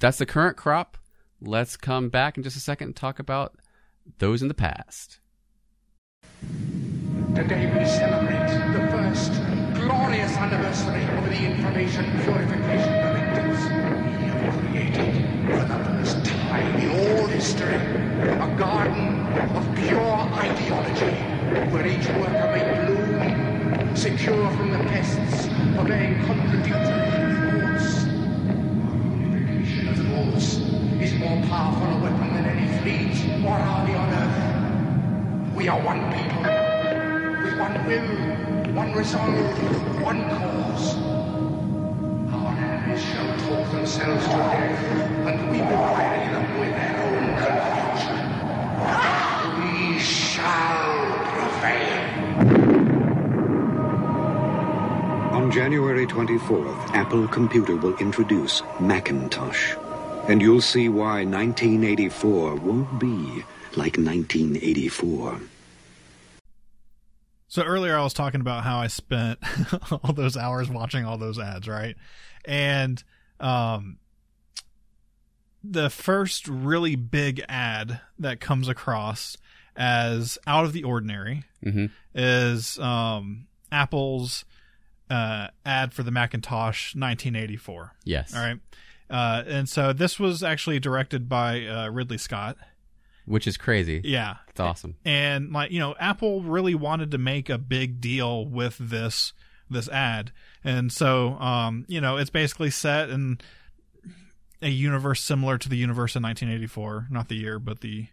that's the current crop. Let's come back in just a second and talk about those in the past. Today we celebrate the first glorious anniversary of the Information Purification Directives. We have created, for the first time history, a garden of pure ideology, where each worker may bloom, secure from the pests, obeying contradictory reports. Purification of laws is more powerful a weapon than any fleet or army on earth. We are one people with one will, one resolve, one cause. Our enemies shall talk themselves to death, and we will bury them with their own confusion. We shall prevail. On January 24th, Apple Computer will introduce Macintosh. And you'll see why 1984 won't be like 1984. So earlier I was talking about how I spent [laughs] all those hours watching all those ads, right? And um the first really big ad that comes across as out of the ordinary Mhm. is um Apple's uh ad for the Macintosh 1984. Yes. All right. Uh and so this was actually directed by uh Ridley Scott. which is crazy. Yeah. It's awesome. And like, you know, Apple really wanted to make a big deal with this this ad. And so um, you know, it's basically set in a universe similar to the universe in 1984, not the year, but the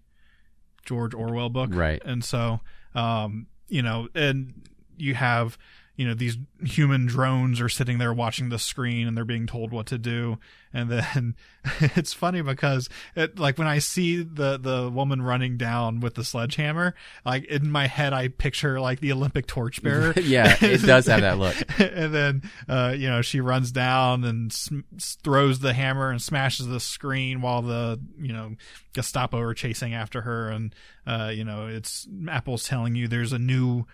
George Orwell book. Right. And so um, you know, and you have you know these human drones are sitting there watching the screen and they're being told what to do. And then [laughs] it's funny because it like when i see the the woman running down with the sledgehammer like in my head i picture like the olympic torchbearer. [laughs] Yeah, it [laughs] does have that look. and then uh you know she runs down and sm- throws the hammer and smashes the screen while the you know gestapo are chasing after her. And uh you know it's apple's telling you there's a new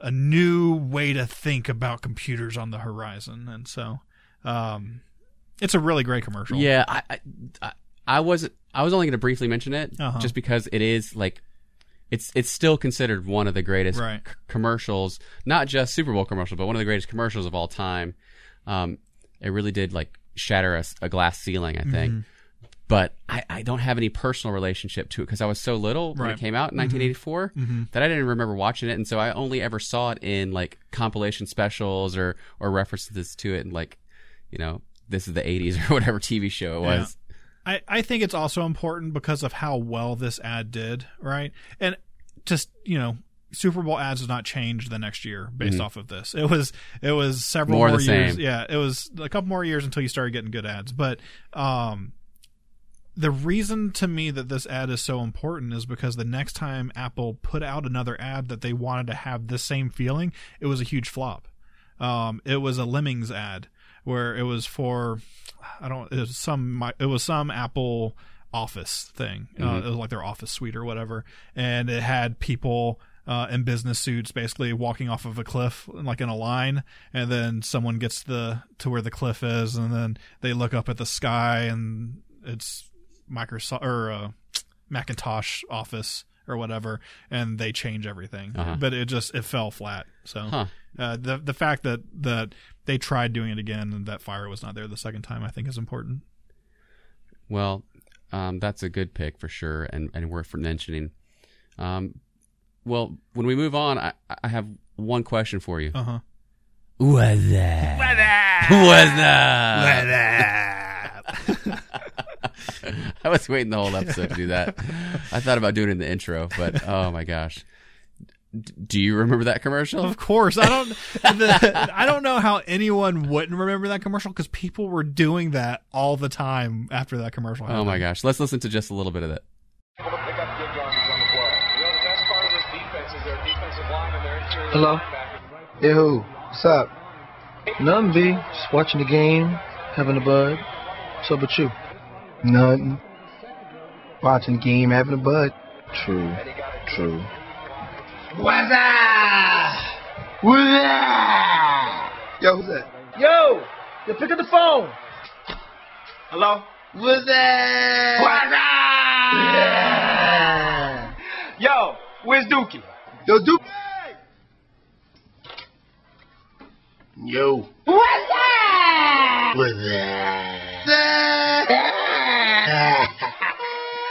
a new way to think about computers on the horizon and so um it's a really great commercial Yeah, I, I- I, was I was only going to briefly mention it Uh-huh. just because it is like it's it's still considered one of the greatest Right. c- commercials, not just Super Bowl commercial, but one of the greatest commercials of all time. Um, it really did like shatter a glass ceiling, I think. Mhm. But I, I don't have any personal relationship to it because I was so little when Right. it came out in Mhm. 1984 Mhm. that I didn't remember watching it, and so I only ever saw it in like compilation specials or or references to it, and like you know this is the 80s [laughs] or whatever TV show it was. I, I think it's also important because of how well this ad did, right? And just, you know, Super Bowl ads does not change the next year based Mhm. off of this. It was it was several More more, years. same. Yeah, it was a couple more years until you started getting good ads. But um the reason to me that this ad is so important is because the next time Apple put out another ad that they wanted to have this same feeling, it was a huge flop. Um, it was a Lemmings ad where it was for I don't it was some it was some Apple Office thing. Uh, Mhm. it was like their Office suite or whatever, and it had people uh, in business suits basically walking off of a cliff like in a line, and then someone gets the to where the cliff is, and then they look up at the sky, and it's Microsoft or uh, Macintosh Office or whatever, and they change everything. Uh-huh. But it just it fell flat. So Huh. uh, the the fact that that they tried doing it again and that fire was not there the second time, I think, is important. Well, um, that's a good pick for sure, and, and worth mentioning. Um, well, when we move on, I, I have one question for you. Uh huh. What's that? What's that? [laughs] I was waiting the whole episode to do that. I thought about doing it in the intro, but oh my gosh. D- do you remember that commercial? Of course, I don't. the, I don't know how anyone wouldn't remember that commercial because people were doing that all the time after that commercial. Oh my gosh. Let's listen to just a little bit of it. Hello? Yeah, who? What's up? Nothing, B. Just watching the game, having a bud. What's up with you? Nothing. Watching the game, having a bud. True. True. What's up? What's up? Yo, who's that? Yo! Yo, pick up the phone! Hello? What's that? What's up? Yo, where's Dookie? Yo, Dookie! Yo. What's that? What's that?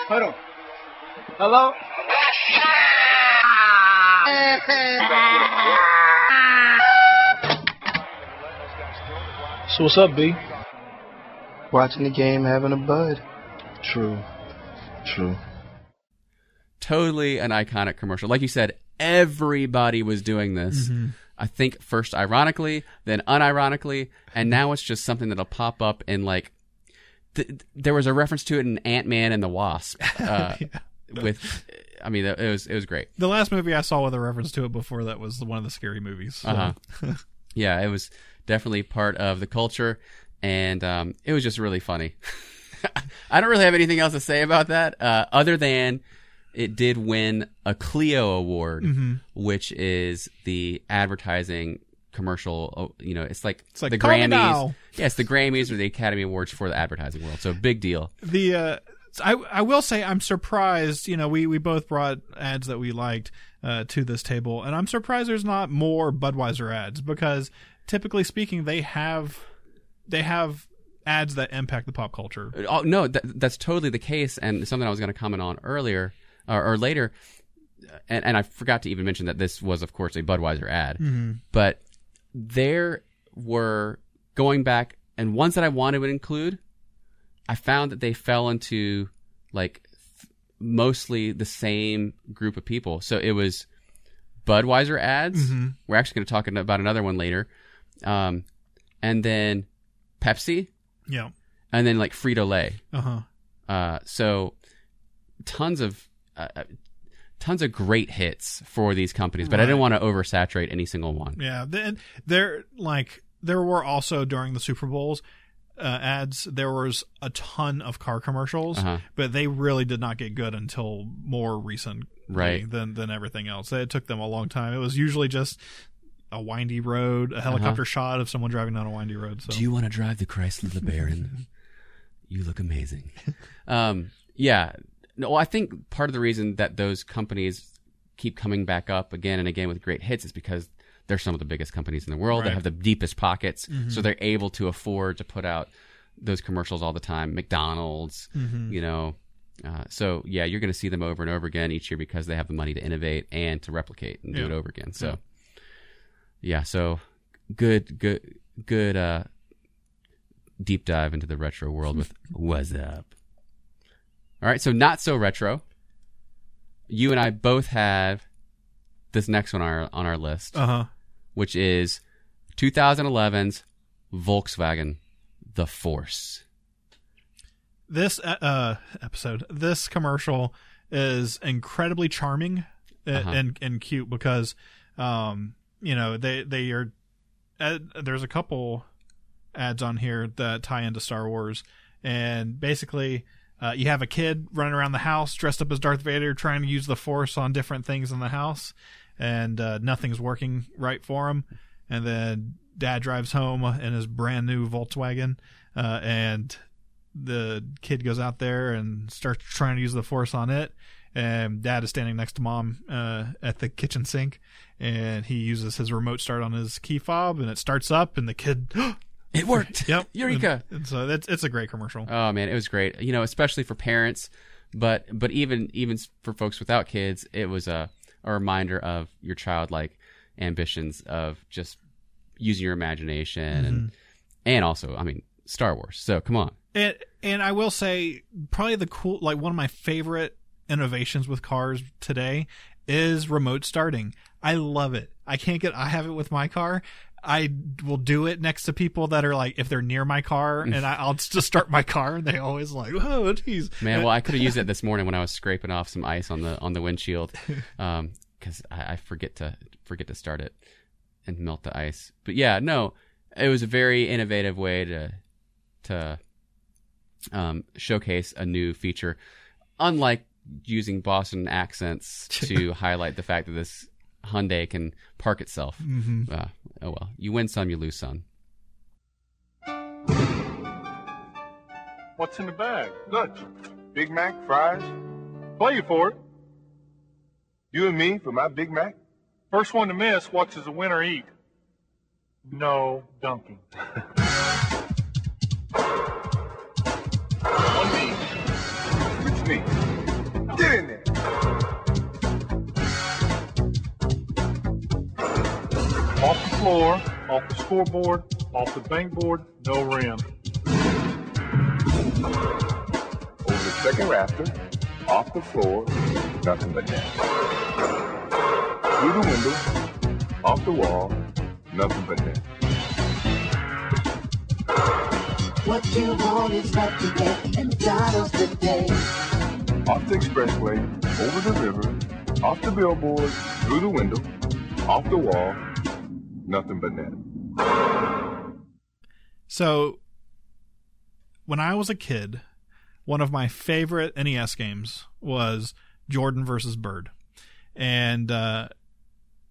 Hold on. Hello? So what's up, B? Watching the game, having a bud. True. True. Totally an iconic commercial. Like you said, everybody was doing this. Mhm. I think first ironically, then unironically, and now it's just something that'll pop up in like. Th- there was a reference to it in Ant Man and the Wasp. Uh, [laughs] With, I mean, it was it was great. The last movie I saw with a reference to it before that was one of the scary movies. so. Uh-huh. [laughs] yeah, it was definitely part of the culture, and um, it was just really funny. [laughs] I don't really have anything else to say about that, uh, other than it did win a Clio Award, Mhm. which is the advertising commercial. oh, You know, it's like, It's like, the Grammys. Yes, Yeah, the Grammys or the Academy Awards for the advertising world. So big deal. the uh I I will say I'm surprised, you know, we we both brought ads that we liked uh to this table and I'm surprised there's not more Budweiser ads because typically speaking they have they have ads that impact the pop culture. Oh, no, that, that's totally the case, and something I was going to comment on earlier or, or later. And, and I forgot to even mention that this was, of course, a Budweiser ad. Mhm. But there were going back, and ones that I wanted to include, I found that they fell into like th- mostly the same group of people. So it was Budweiser ads. Mhm. We're actually going to talk about another one later. Um, and then Pepsi Yeah. and then like Frito Lay. Uh-huh. Uh, so tons of uh, uh, tons of great hits for these companies, but I didn't want to oversaturate any single one. Yeah, then there like there were also during the Super Bowls uh, ads. There was a ton of car commercials, Uh-huh. but they really did not get good until more recent, Right. Than than everything else. It took them a long time. It was usually just a windy road, a helicopter Uh-huh. shot of someone driving down a windy road. So Do you want to drive the Chrysler LeBaron? you look amazing. um, yeah. No, I think part of the reason that those companies keep coming back up again and again with great hits is because they're some of the biggest companies in the world. They Right. have the deepest pockets, Mhm. so they're able to afford to put out those commercials all the time. McDonald's, Mhm. you know. Uh, so yeah, you're going to see them over and over again each year because they have the money to innovate and to replicate and do it over again. So yeah, so good, good, good. Uh, deep dive into the retro world with [laughs] "What's Up." All right, so not so retro. You and I both have this next one on our on our list, Uh-huh. which is 2011's Volkswagen, the Force. this uh, uh, episode, this commercial is incredibly charming Uh-huh. and and cute because, um, you know, they they are. Uh, there's a couple ads on here that tie into Star Wars, and basically. Uh, you have a kid running around the house dressed up as Darth Vader, trying to use the Force on different things in the house, and uh, nothing's working right for him. And then dad drives home in his brand new Volkswagen, uh, and the kid goes out there and starts trying to use the force on it and dad is standing next to mom uh, at the kitchen sink, and he uses his remote start on his key fob, and it starts up, and the kid. [gasps] It worked. [laughs] Yep. Eureka. And, and so it's it's a great commercial. Oh man, it was great. You know, especially for parents, but but even even for folks without kids, it was a a reminder of your childlike ambitions of just using your imagination and Mm-hmm. and also, I mean, Star Wars. So come on. And and I will say probably the cool like one of my favorite innovations with cars today is remote starting. I love it. I can't get I have it with my car. I will do it next to people that are like if they're near my car and I, I'll just start my car and they always like oh geez Man, well, I [laughs] could have used it this morning when I was scraping off some ice on the on the windshield, [laughs] because I, I forget to forget to start it and melt the ice. But yeah, no, it was a very innovative way to to um, showcase a new feature, unlike using Boston accents [laughs] to highlight the fact that this Hyundai can park itself. Mhm. Uh, oh well, you win some, you lose some. What's in the bag? Lunch. Big Mac, fries. Play you for it. You and me for my Big Mac? First one to miss, what does the winner eat? No dunking. [laughs] floor, off the scoreboard, off the bank board, no rim. Over the second rafter, off the floor, nothing but net. Through the window, off the wall, nothing but net. What you want is what you get today. Off the expressway, over the river, off the billboard, through the window, off the wall, nothing but net. So, when I was a kid, one of my favorite NES games was Jordan versus Bird. And uh,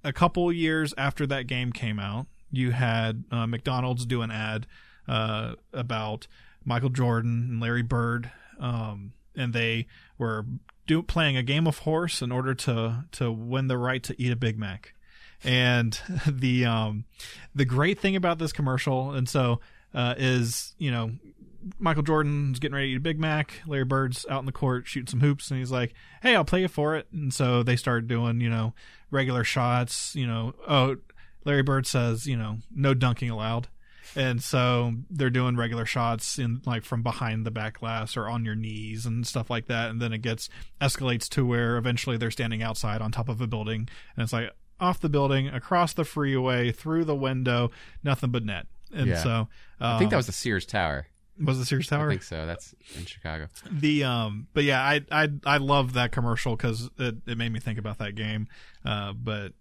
a couple years after that game came out, you had uh, McDonald's do an ad uh, about Michael Jordan and Larry Bird, um, and they were do, playing a game of horse in order to to win the right to eat a Big Mac. And [laughs] the um, the great thing about this commercial, and so uh, is you know Michael Jordan's getting ready to eat a Big Mac. Larry Bird's out in the court shooting some hoops, and he's like, "Hey, I'll play you for it." And so they start doing, you know, regular shots. You know, oh, Larry Bird says, you know, no dunking allowed, and so they're doing regular shots in like from behind the back glass or on your knees and stuff like that. And then it gets escalates to where eventually they're standing outside on top of a building, and it's like off the building, across the freeway, through the window, nothing but net. And Yeah. so I think that um, was the Sears Tower. was the Sears Tower. I think so. That's in Chicago. The um, but yeah, I I I love that commercial because it it made me think about that game. Uh, but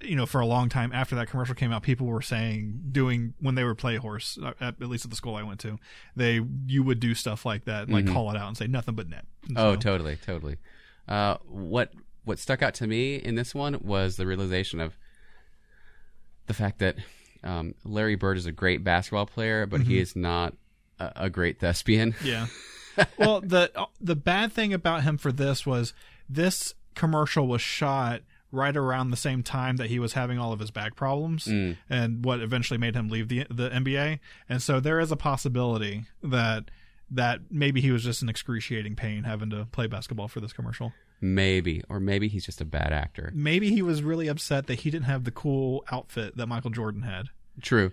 you know, for a long time after that commercial came out, people were saying doing when they were play horse, uh, at, at least at the school I went to, they you would do stuff like that, like Mhm. call it out and say nothing but net. And Oh, so- totally, totally. Uh, what what stuck out to me in this one was the realization of the fact that um, Larry Bird is a great basketball player, but he Mhm. is not a, a great thespian. Yeah. [laughs] well, the the bad thing about him for this was this commercial was shot right around the same time that he was having all of his back problems Mm. and what eventually made him leave the the NBA. And so there is a possibility that that maybe he was just in excruciating pain having to play basketball for this commercial. Maybe, or maybe he's just a bad actor. Maybe he was really upset that he didn't have the cool outfit that Michael Jordan had. True,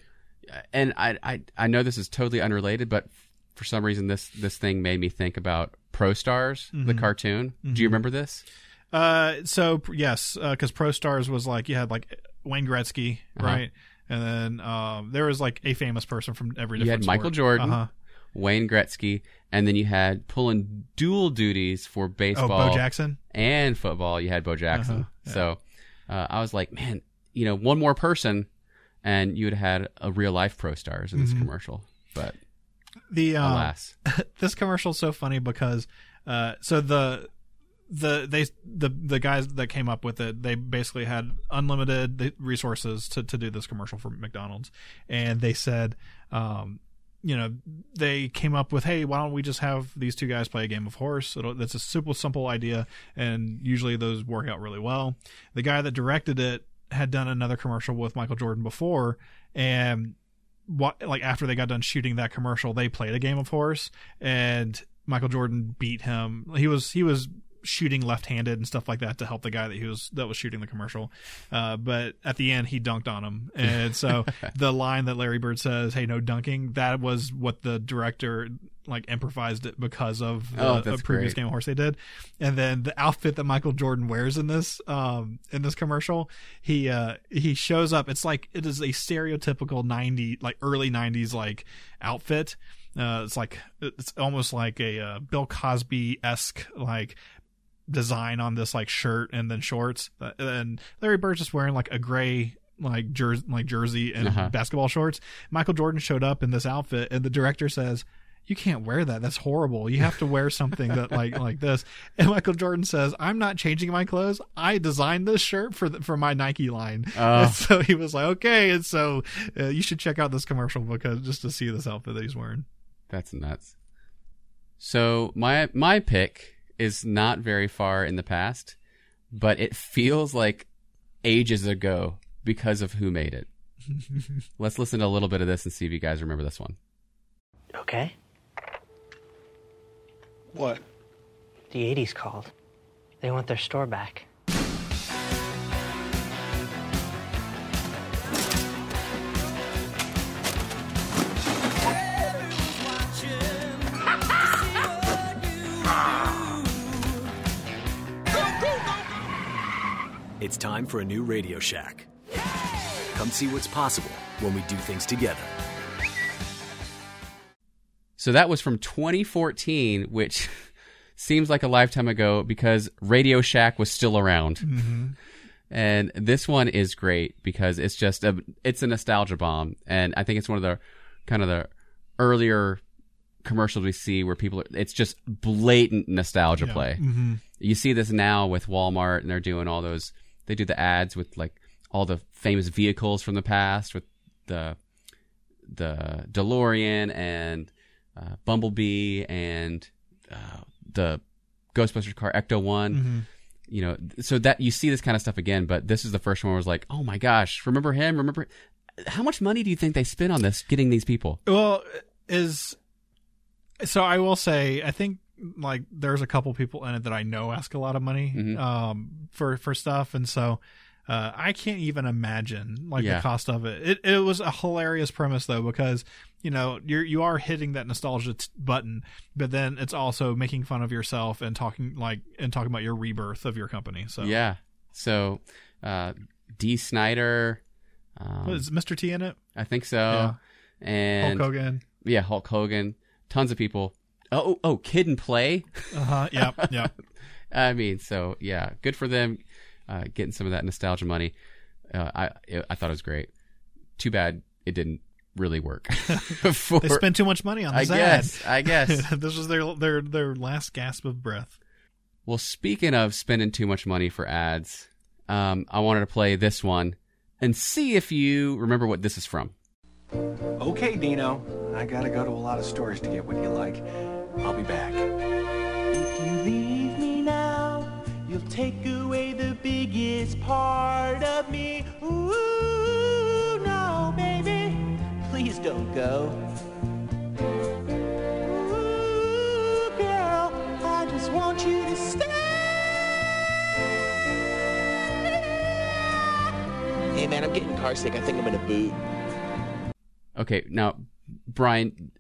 and I, I I know this is totally unrelated, but for some reason this this thing made me think about Pro Stars, the Mhm. cartoon. Do Mhm. you remember this? Uh, so yes, because Pro Stars was like you had like Wayne Gretzky, Uh-huh. right? And then um, there was like a famous person from every You different. had Michael. Jordan, Uh-huh. Wayne Gretzky, and then you had pulling dual duties for baseball. Oh, Bo Jackson? and football. You had Bo Jackson. Uh-huh, yeah. So uh, I was like, man, you know, one more person, and you'd have had a real life pro stars in this Mhm. commercial. But The um, alas, [laughs] this commercial's so funny because uh, so the the they the the guys that came up with it they basically had unlimited resources to to do this commercial for McDonald's and they said um you know, they came up with, hey, why don't we just have these two guys play a game of horse? It'll, that's a super simple idea, and usually those work out really well. The guy that directed it had done another commercial with Michael Jordan before, and what like after they got done shooting that commercial, they played a game of horse, and Michael Jordan beat him. He was he was shooting left-handed and stuff like that to help the guy that he was that was shooting the commercial. Uh, but at the end, he dunked on him, and so [laughs] the line that Larry Bird says, "Hey, no dunking," that was what the director like improvised it because of the Oh, a previous great. game of horse they did. And then the outfit that Michael Jordan wears in this um in this commercial, he uh he shows up. It's like it is a stereotypical 90 like early 90s like outfit. Uh, it's like it's almost like a uh, Bill Cosby esque like design on this like shirt and then shorts. Uh, and Larry Bird's just wearing like a gray like jersey like jersey and Uh-huh. basketball shorts. Michael Jordan showed up in this outfit, and the director says. You can't wear that. That's horrible. You have to wear something that like [laughs] like this. And Michael Jordan says, "I'm not changing my clothes. I designed this shirt for the, for my Nike line." [laughs] Oh. So he was like, "Okay." And so uh, you should check out this commercial because just to see this outfit that he's wearing. That's nuts. So my my pick is not very far in the past, but it feels like ages ago because of who made it. [laughs] Let's listen to a little bit of this and see if you guys remember this one. Okay. What? The 80s called. They want their store back. It's time for a new Radio Shack. Come see what's possible when we do things together. So that was from 2014, which [laughs] seems like a lifetime ago because Radio Shack was still around. Mhm. And this one is great because it's just a it's a nostalgia bomb, and I think it's one of the kind of the earlier commercials we see where people are, it's just blatant nostalgia Yeah. play. Mhm. You see this now with Walmart, and they're doing all those. They do the ads with like all the famous vehicles from the past with the the DeLorean and uh, Bumblebee and uh, the Ghostbusters car Ecto One. Mhm. You know, so that you see this kind of stuff again, but this is the first one where I was like, oh my gosh, remember him? Remember how much money do you think they spent on this getting these people? Well, is so I will say I think like there's a couple people in it that I know ask a lot of money Mhm. um for for stuff and so uh I can't even imagine like Yeah. the cost of it. It it was a hilarious premise though because you know you're you are hitting that nostalgia t- button but then it's also making fun of yourself and talking like and talking about your rebirth of your company. So Yeah. So, uh, Dee Snider. Um, is Mr. T in it? I think so. Yeah. And Hulk Hogan. Yeah, Hulk Hogan. Tons of people. Oh, oh, Kid and Play. Uh-huh, [laughs] yep, yep. I mean, so yeah, good for them uh, getting some of that nostalgia money. Uh, I I thought it was great. Too bad it didn't really work. for- [laughs] [laughs] they spent too much money on I this ad. guess. I guess. this was their their their last gasp of breath. Well, speaking of spending too much money for ads, um, I wanted to play this one and see if you remember what this is from. Okay, Dino. I gotta go to a lot of stores to get what you like. I'll be back. If you leave me now, you'll take away the biggest part of me. Ooh, no, baby, please don't go. Ooh, girl, I just want you to stay. Hey man, I'm getting car sick. I think I'm gonna boot. Okay, now, Brian,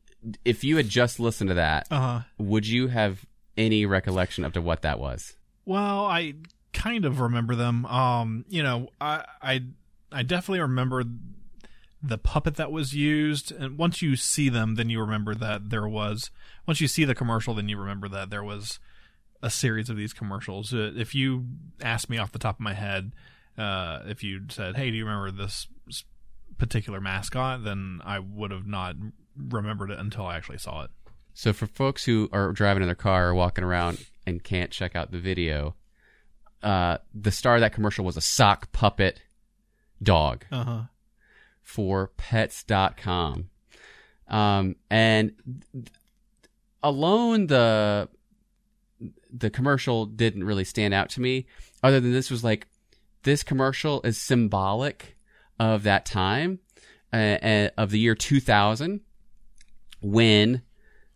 if you had just listened to that, Uh-huh. would you have any recollection of to what that was? Well, I kind of remember them. Um, you know, I I I definitely remember the puppet that was used and once you see them then you remember that there was once you see the commercial then you remember that there was a series of these commercials. Uh, if you asked me off the top of my head uh, if you said, "Hey, do you remember this particular mascot?" then I would have not remembered it until I actually saw it. So, for folks who are driving in their car or walking around and can't check out the video, uh, the star of that commercial was a sock puppet dog Uh-huh. for pets.com. Um, and th- alone the the commercial didn't really stand out to me. Other than this was like this commercial is symbolic of that time uh, uh, of the year 2000 when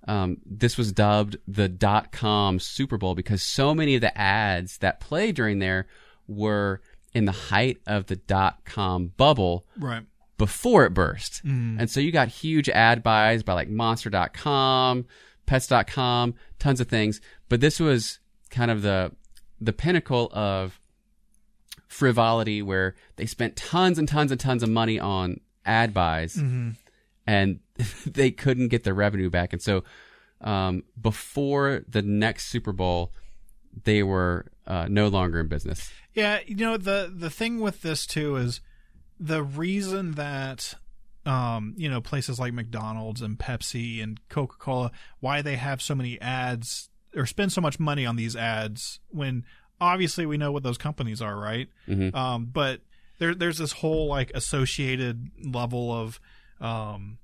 um, this was dubbed the dot com Super Bowl because so many of the ads that played during there were in the height of the dot com bubble Right. before it burst. Mhm. And so you got huge ad buys by like monster.com, pets.com, tons of things. But this was kind of the the pinnacle of frivolity where they spent tons and tons and tons of money on ad buys Mhm. And [laughs] they couldn't get their revenue back. And so um, before the next Super Bowl, they were uh, no longer in business. Yeah, you know the the thing with this too is the reason that um, you know places like McDonald's and Pepsi and Coca Cola why they have so many ads or spend so much money on these ads when obviously we know what those companies are, right? Mhm. Um, but there there's this whole like associated level of um,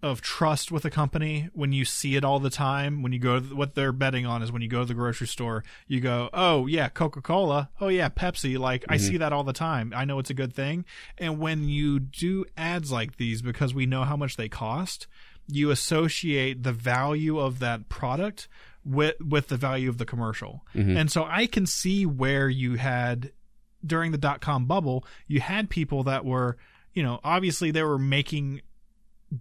of trust with a company when you see it all the time. When you go to, what they're betting on is when you go to the grocery store you go oh yeah coca-cola. Oh yeah pepsi. Like i Mhm. see that all the time. I know it's a good thing. And when you do ads like these because we know how much they cost you associate the value of that product with with the value of the commercial. Mhm. and so i can see where you had during the dot com bubble you had people that were you know obviously they were making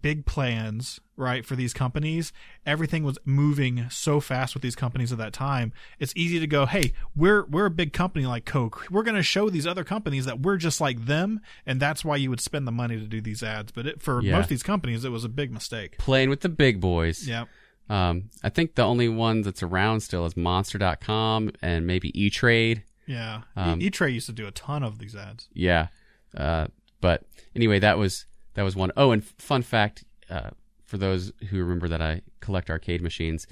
big plans right for these companies everything was moving so fast with these companies at that time it's easy to go hey we're we're a big company like coke we're going to show these other companies that we're just like them and that's why you would spend the money to do these ads but it, for Yeah. most of these companies it was a big mistake Playing with the big boys. Yeah. Um, I think the only one that's around still is monster.com and maybe E Trade. yeah Um, e trade used to do a ton of these ads Yeah. Uh, but anyway, that was that was one. Oh, and fun fact uh, for those who remember that I collect arcade machines,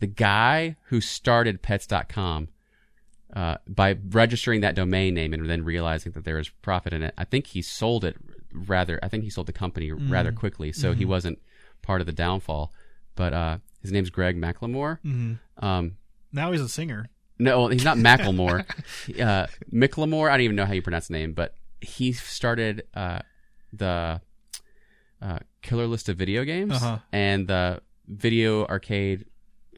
the guy who started Pets.com uh, by registering that domain name and then realizing that there was profit in it, I think he sold it rather. I think he sold the company rather Mm. quickly, so he Mhm. wasn't part of the downfall. But uh, his name's Greg McLemore. Mhm. Um, now he's a singer no, he's not Macklemore. [laughs] uh, Micklemore. I don't even know how you pronounce the name, but he started uh, the uh, Killer List of Video Games Uh-huh. and the Video Arcade,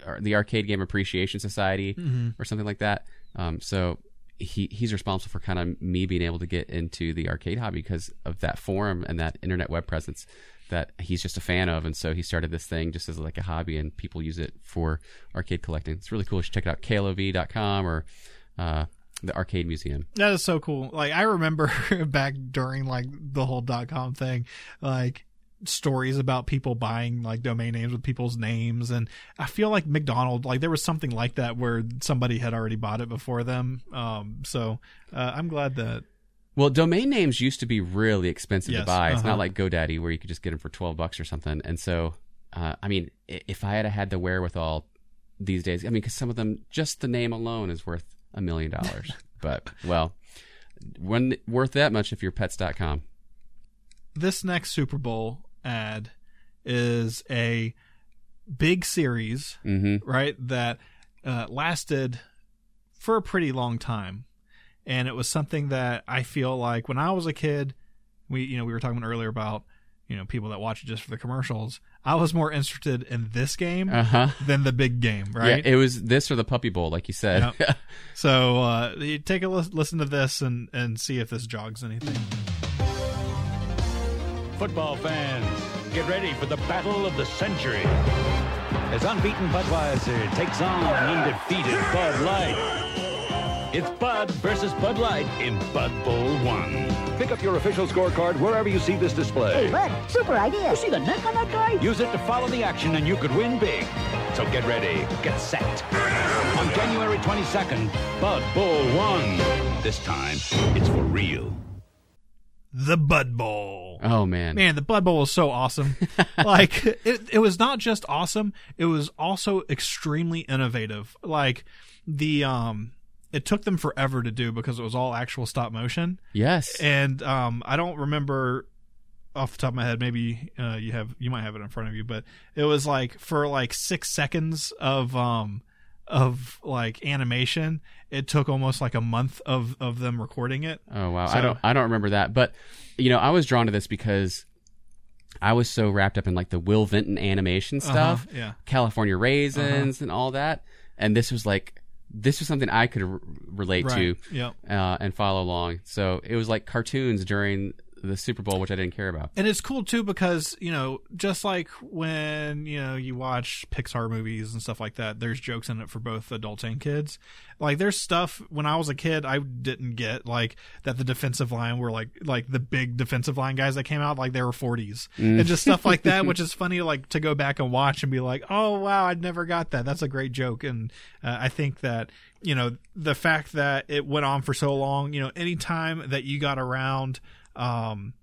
or the Arcade Game Appreciation Society, Mhm. or something like that. Um, so he he's responsible for kind of me being able to get into the arcade hobby because of that forum and that internet web presence that he's just a fan of, and so he started this thing just as like a hobby, and people use it for arcade collecting. It's really cool. You should check it out, klov.com or uh, the Arcade Museum. That is so cool. Like I remember [laughs] back during like the whole dot com thing, like stories about people buying like domain names with people's names and I feel like McDonald like there was something like that where somebody had already bought it before them. Um so uh, I'm glad that Well, domain names used to be really expensive Yes, to buy. It's uh-huh. not like GoDaddy where you could just get them for twelve bucks or something. And so, uh, I mean, if I had had the wherewithal these days, I mean, because some of them, just the name alone is worth a million dollars. [laughs] But well, when worth that much if you're Pets.com. this next Super Bowl ad is a big series, Mhm. right? That uh, lasted for a pretty long time, and it was something that I feel like when I was a kid, we you know we were talking earlier about you know people that watch it just for the commercials. I was more interested in this game Uh-huh. than the big game, right? Yeah, it was this or the Puppy Bowl, like you said. Yep. [laughs] so uh, you take a listen to this and and see if this jogs anything. Football fans, get ready for the battle of the century. As unbeaten Budweiser takes on undefeated Bud Light. It's Bud versus Bud Light in Bud Bowl 1. Pick up your official scorecard wherever you see this display. Hey, Bud, super idea. You see the neck on that guy? Use it to follow the action and you could win big. So get ready, get set. On January 22nd, Bud Bowl 1. This time, it's for real. The Bud Bowl. Oh man, Man, the Bud Bowl was so awesome. [laughs] like it, it was not just awesome; it was also extremely innovative. Like the um, it took them forever to do because it was all actual stop motion. Yes. and um, I don't remember off the top of my head. Maybe uh, you have you might have it in front of you, but it was like for like six seconds of um of like animation. It took almost like a month of of them recording it. Oh wow, So- I don't I don't remember that, but you know I was drawn to this because I was so wrapped up in like the Will Vinton animation stuff, Uh-huh, yeah. California Raisins and all that, and this was like this was something I could r- relate to, Right, yep. uh, and follow along. So it was like cartoons during the Super Bowl, which I didn't care about. And it's cool too because you know, just like when you know you watch Pixar movies and stuff like that, there's jokes in it for both adults and kids. Like there's stuff when I was a kid I didn't get, like that the defensive line were like like the big defensive line guys that came out like they were 40s Mm. and just stuff like that, [laughs] which is funny like to go back and watch and be like, oh wow, I never got that. That's a great joke, and uh, I think that you know the fact that it went on for so long, you know, anytime that you got around. Um,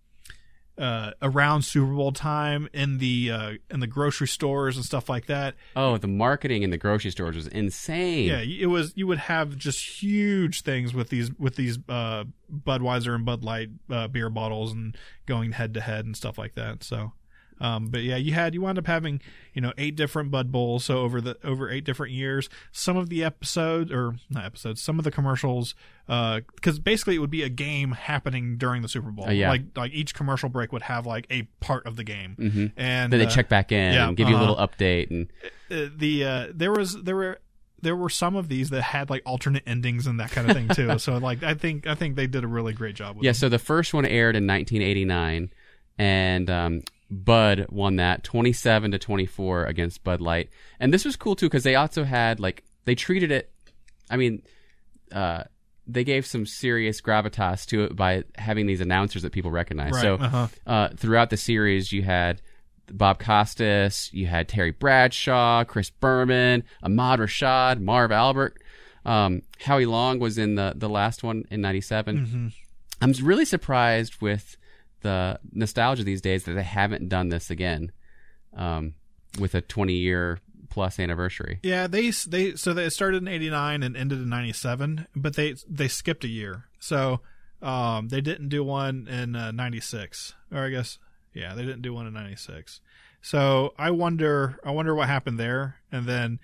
uh, around Super Bowl time in the uh, in the grocery stores and stuff like that. Oh, the marketing in the grocery stores was insane. Yeah, it was. You would have just huge things with these with these uh, Budweiser and Bud Light uh, beer bottles and going head to head and stuff like that. So, um, but yeah, you had you wound up having you know eight different Bud Bowls. So over the over eight different years, some of the episodes or not episodes, some of the commercials, because basically it would be a game happening during the Super Bowl. Oh, yeah. Like like each commercial break would have like a part of the game, hmm and then they uh, check back in yeah, and give you a uh-huh little update and uh, the uh, there was there were there were some of these that had like alternate endings and that kind of thing too. [laughs] so like I think I think they did a really great job with Yeah, them. so the first one aired in 1989, and um, Bud won that 27 to 24 against Bud Light. And this was cool too because they also had like they treated it. I mean, uh, they gave some serious gravitas to it by having these announcers that people recognize. Right, So uh-huh. uh, throughout the series, you had Bob Costas, you had Terry Bradshaw, Chris Berman, Ahmad Rashad, Marv Albert. Um, Howie Long was in the the last one in '97. Mhm. I'm really surprised with the nostalgia these days that they haven't done this again um, with a 20 year plus anniversary. Yeah, they they so they started in '89 and ended in '97, but they they skipped a year. So um, they didn't do one in '96, or I guess yeah, they didn't do one in '96. So I wonder I wonder what happened there, and then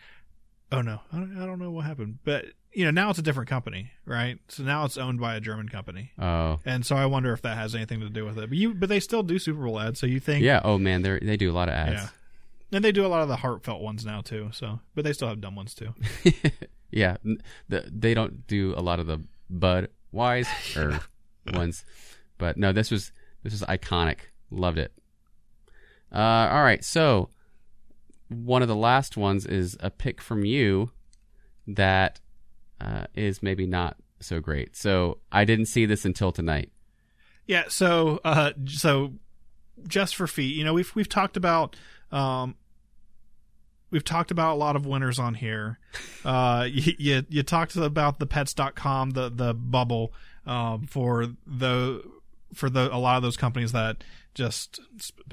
oh no, I don't, I don't know what happened, but you know now it's a different company, right? So now it's owned by a German company. Oh. And so I wonder if that has anything to do with it. But you, but they still do Super Bowl ads. So you think, Yeah. Oh man, they they do a lot of ads. yeah, and they do a lot of the heartfelt ones now too. So, but they still have dumb ones too. [laughs] Yeah. The, they don't do a lot of the Bud Wise or [laughs] ones, but no, this was this was iconic. Loved it. Uh, all right, so one of the last ones is a pick from you that uh, is maybe not so great. So I didn't see this until tonight. Yeah. So, uh, so just for feet, you know, we've we've talked about, um, we've talked about a lot of winners on here. [laughs] Uh, you, you you talked about the Pets.com, the the bubble, um, for the for the a lot of those companies that just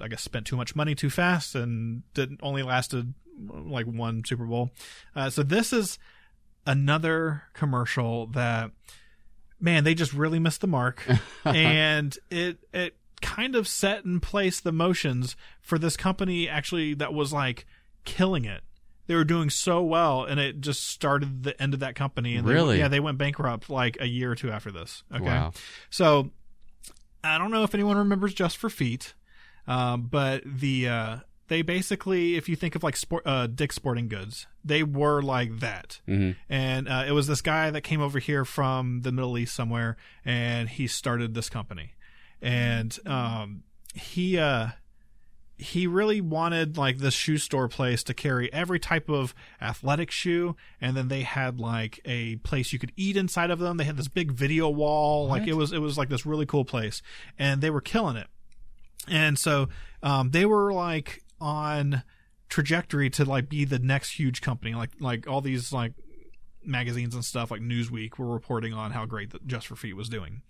I guess spent too much money too fast and didn't only lasted like one Super Bowl. Uh, so this is another commercial that man they just really missed the mark [laughs] and it it kind of set in place the motions for this company actually that was like killing it they were doing so well and it just started the end of that company and they- Really? yeah they went bankrupt like a year or two after this okay Wow. so i don't know if anyone remembers just for feet um, but the uh, they basically if you think of like sport uh, dick sporting goods they were like that Mhm. and uh, it was this guy that came over here from the Middle East somewhere, and he started this company, and um, he uh, he really wanted like this shoe store place to carry every type of athletic shoe, and then they had like a place you could eat inside of them. They had this big video wall, like it was it was like this really cool place, and they were killing it. And so um, they were like on trajectory to like be the next huge company. Like like all these like magazines and stuff like newsweek were reporting on how great that just for feet was doing.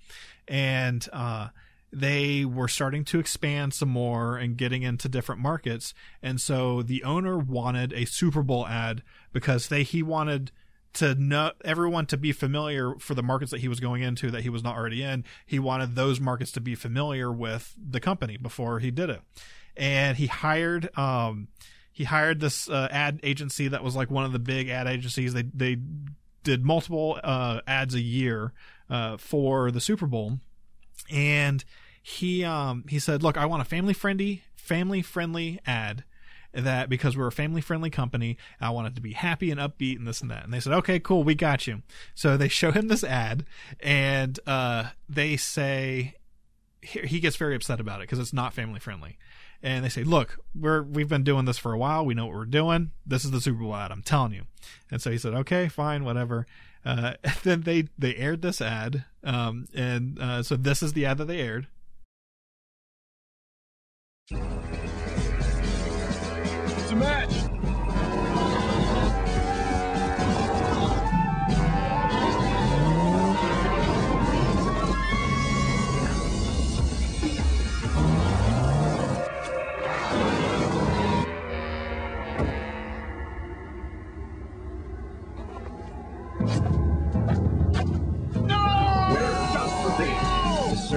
And uh they were starting to expand some more and getting into different markets and so the owner wanted a super bowl ad because they he wanted to know everyone to be familiar for the markets that he was going into that he was not already in. He wanted those markets to be familiar with the company before he did it, and he hired um he hired this uh, ad agency that was like one of the big ad agencies. They they did multiple uh, ads a year uh, for the Super Bowl, and he um he said, "Look, I want a family friendly family friendly ad." That because we're a family friendly company, I want it to be happy and upbeat and this and that. And they said, okay, cool, we got you. So they [laughs] show him this ad, and uh, they say he he gets very upset about it because it's not family friendly. And they say, "Look, we're we've been doing this for a while. We know what we're doing. This is the Super Bowl ad. I'm telling you." And so he said, "Okay, fine, whatever." Uh, [laughs] then they they aired this ad, um, and uh, so this is the ad that they aired. It's a match.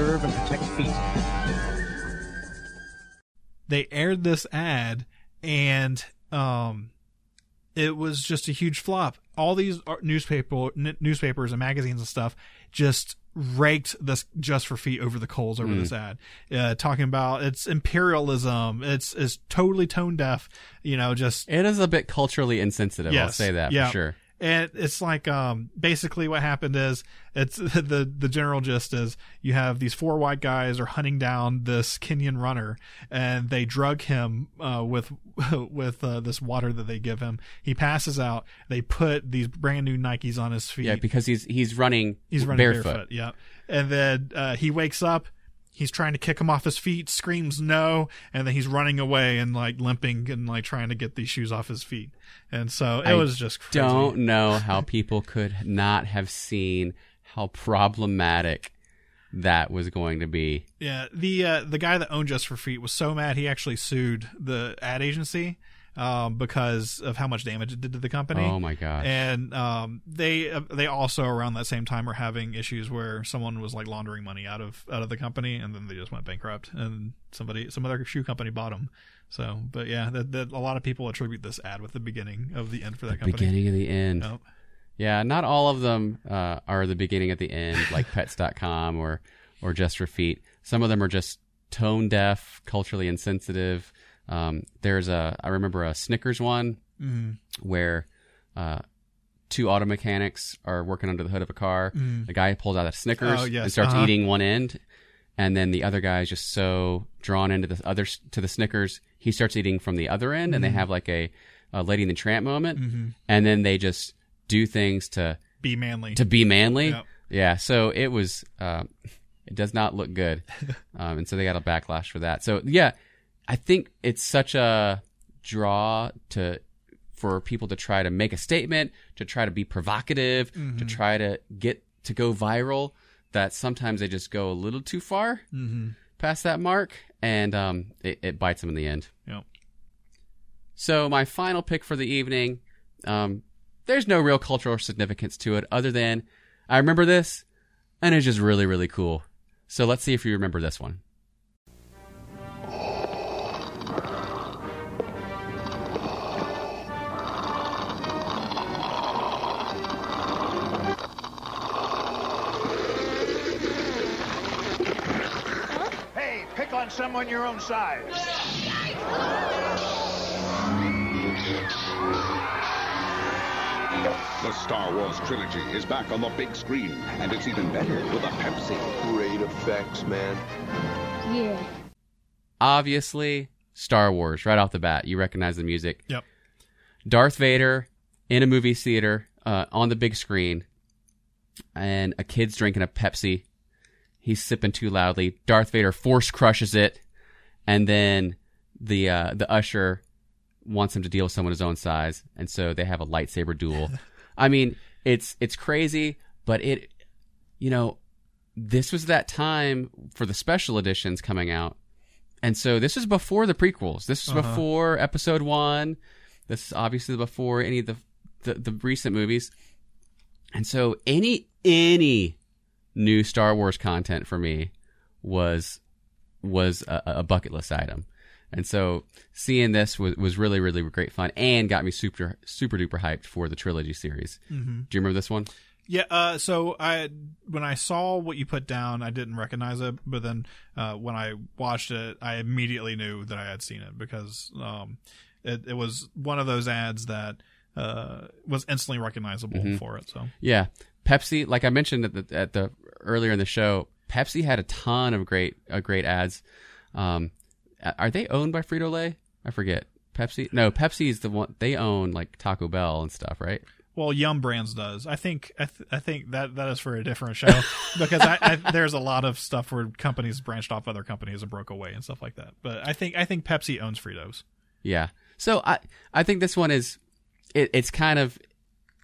To serve and protect feet. they aired this ad and um it was just a huge flop all these newspaper n- newspapers and magazines and stuff just raked this just for feet over the coals over Mm. this ad uh, talking about it's imperialism it's it's totally tone deaf you know just It is a bit culturally insensitive. I'll say that Yeah. for sure. And it's like um basically what happened is it's [laughs] the the general gist is you have these four white guys are hunting down this Kenyan runner and they drug him uh, with [laughs] with uh, this water that they give him. He passes out. They put these brand new Nikes on his feet. Yeah, because he's he's running He's running barefoot. barefoot. Yeah, and then uh, he wakes up. He's trying to kick him off his feet, screams no, and then he's running away and like limping and like trying to get these shoes off his feet. And so it I was just crazy. don't [laughs] know how people could not have seen how problematic that was going to be. Yeah, the uh, the guy that owned Just for Feet was so mad he actually sued the ad agency um, because of how much damage it did to the company. Oh my gosh. And um, they uh, they also around that same time were having issues where someone was like laundering money out of out of the company, and then they just went bankrupt, and somebody some other shoe company bought them. So, but yeah, that, that a lot of people attribute this ad with the beginning of the end for that company. Beginning of the end. Yep. Yeah, not all of them uh, are the beginning at the end, like [laughs] Pets.com or or Just Feet. Some of them are just tone deaf, culturally insensitive. Um, there's a I remember a Snickers one Mhm. where uh, two auto mechanics are working under the hood of a car. Mhm. The guy pulls out a Snickers Oh, yes. and starts Uh-huh. eating one end, and then the other guy is just so drawn into the other to the Snickers, he starts eating from the other end, and they Mhm. have like a, a Lady and the Tramp moment, Mhm. and then they just do things to Be manly. to be manly. Yep. Yeah, so it was. Uh, it does not look good, [laughs] um, and so they got a backlash for that. So yeah, I think it's such a draw to for people to try to make a statement, to try to be provocative, to Mhm. try to get to go viral. That sometimes they just go a little too far Mhm. past that mark, and um, it, it bites them in the end. Yep. So my final pick for the evening, um, there's no real cultural significance to it other than I remember this, and it's just really really cool. So let's see if you remember this one. Hey, someone your own size. The Star Wars trilogy is back on the big screen, and it's even better with a Pepsi. Great effects, man. Yeah. Obviously, Star Wars right off the bat. You recognize the music. Yep. Darth Vader in a movie theater uh, on the big screen, and a kid's drinking a Pepsi. He's sipping too loudly. Darth Vader force crushes it, and then the uh, the usher wants him to deal with someone his own size, and so they have a lightsaber duel. [laughs] I mean, it's it's crazy, but it, you know, this was that time for the special editions coming out, and so this was before the prequels. This was Uh-huh. before Episode One. This is obviously before any of the the, the recent movies, And so any any new Star Wars content for me was was a, a bucket list item. And so seeing this was, was really, really great fun and got me super, super duper hyped for the trilogy series. Mhm. Do you remember this one? Yeah, uh, so I when I saw what you put down, I didn't recognize it, but then uh, when I watched it, I immediately knew that I had seen it because um, it, it was one of those ads that uh, was instantly recognizable Mhm. for it. So Yeah, Pepsi. Like I mentioned at the, at the earlier in the show, Pepsi had a ton of great uh, great ads. Um, are they owned by Frito Lay? I forget. Pepsi? No, Pepsi is the one they own like Taco Bell and stuff, right? Well, Yum Brands does. I think I, th- I think that that is for a different show [laughs] because I, I, there's a lot of stuff where companies branched off other companies and broke away and stuff like that. But I think I think Pepsi owns Fritos. Yeah. So I I think this one is it, it's kind of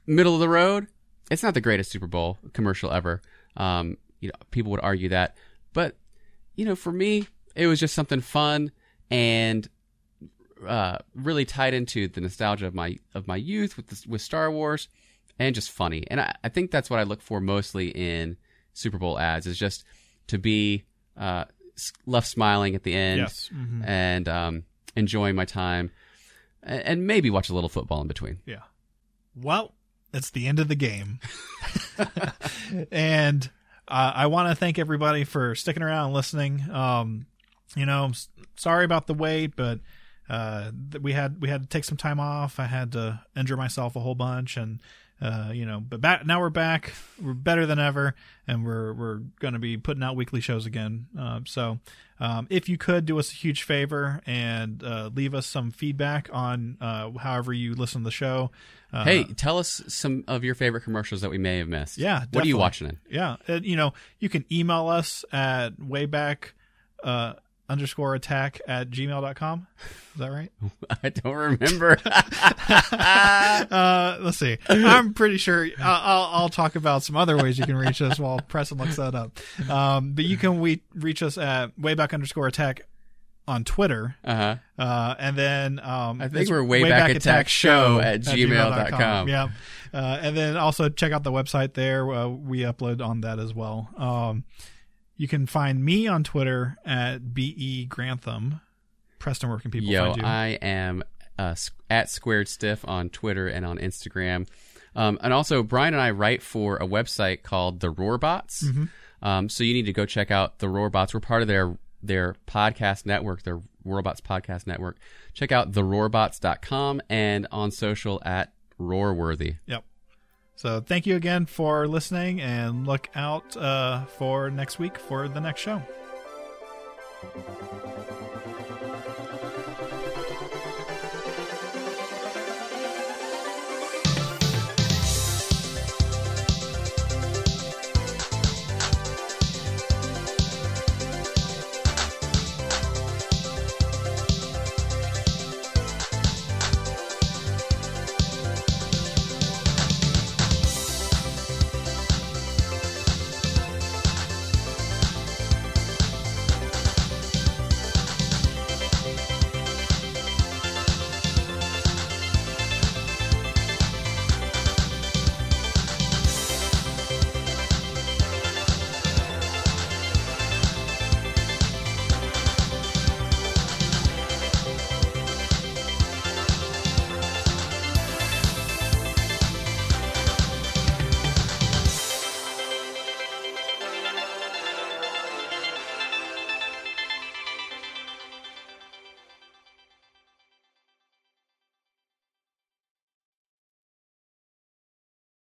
middle of the road. It's not the greatest Super Bowl commercial ever. Um, you know, people would argue that, but you know, for me, it was just something fun and uh, really tied into the nostalgia of my of my youth with this, with Star Wars, and just funny. And I, I think that's what I look for mostly in Super Bowl ads is just to be uh, left smiling at the end Yes. Mhm. and um, enjoying my time, and, and maybe watch a little football in between. Yeah. Well, it's the end of the game. [laughs] and uh, I want to thank everybody for sticking around and listening. Um, you know, I'm sorry about the wait, but uh, we had we had to take some time off. I had to injure myself a whole bunch, and uh, you know, but back now we're back. We're better than ever, and we're we're going to be putting out weekly shows again. Uh, so, um, if you could do us a huge favor and uh, leave us some feedback on uh, however you listen to the show. Uh, hey, tell us some of your favorite commercials that we may have missed. yeah. what are you watching? In? Yeah. And, you know, you can email us at wayback uh, underscore attack at gmail.com. Is that right? [laughs] I don't remember. [laughs] [laughs] uh, let's see. I'm pretty sure I'll, I'll, I'll talk about some other ways you can reach us while Preston looks that up. Um, but you can we reach us at wayback underscore attack on Twitter. Uh-huh. Uh, and then um, I think we're Wayback Attack Show at gmail.com. Yeah. Uh, and then also check out the website there. Uh, we upload on that as well. Um, you can find me on Twitter at be Grantham. Preston, where can people Yo, find you? I am uh, at Squared Stiff on Twitter and on Instagram. Um, and also, Brian and I write for a website called The Roarbots. Mhm. Um, so you need to go check out The Roarbots. We're part of their their podcast network, their Roarbots podcast network. Check out theroarbots.com and on social at Roarworthy. Yep. So thank you again for listening and look out uh, for next week for the next show.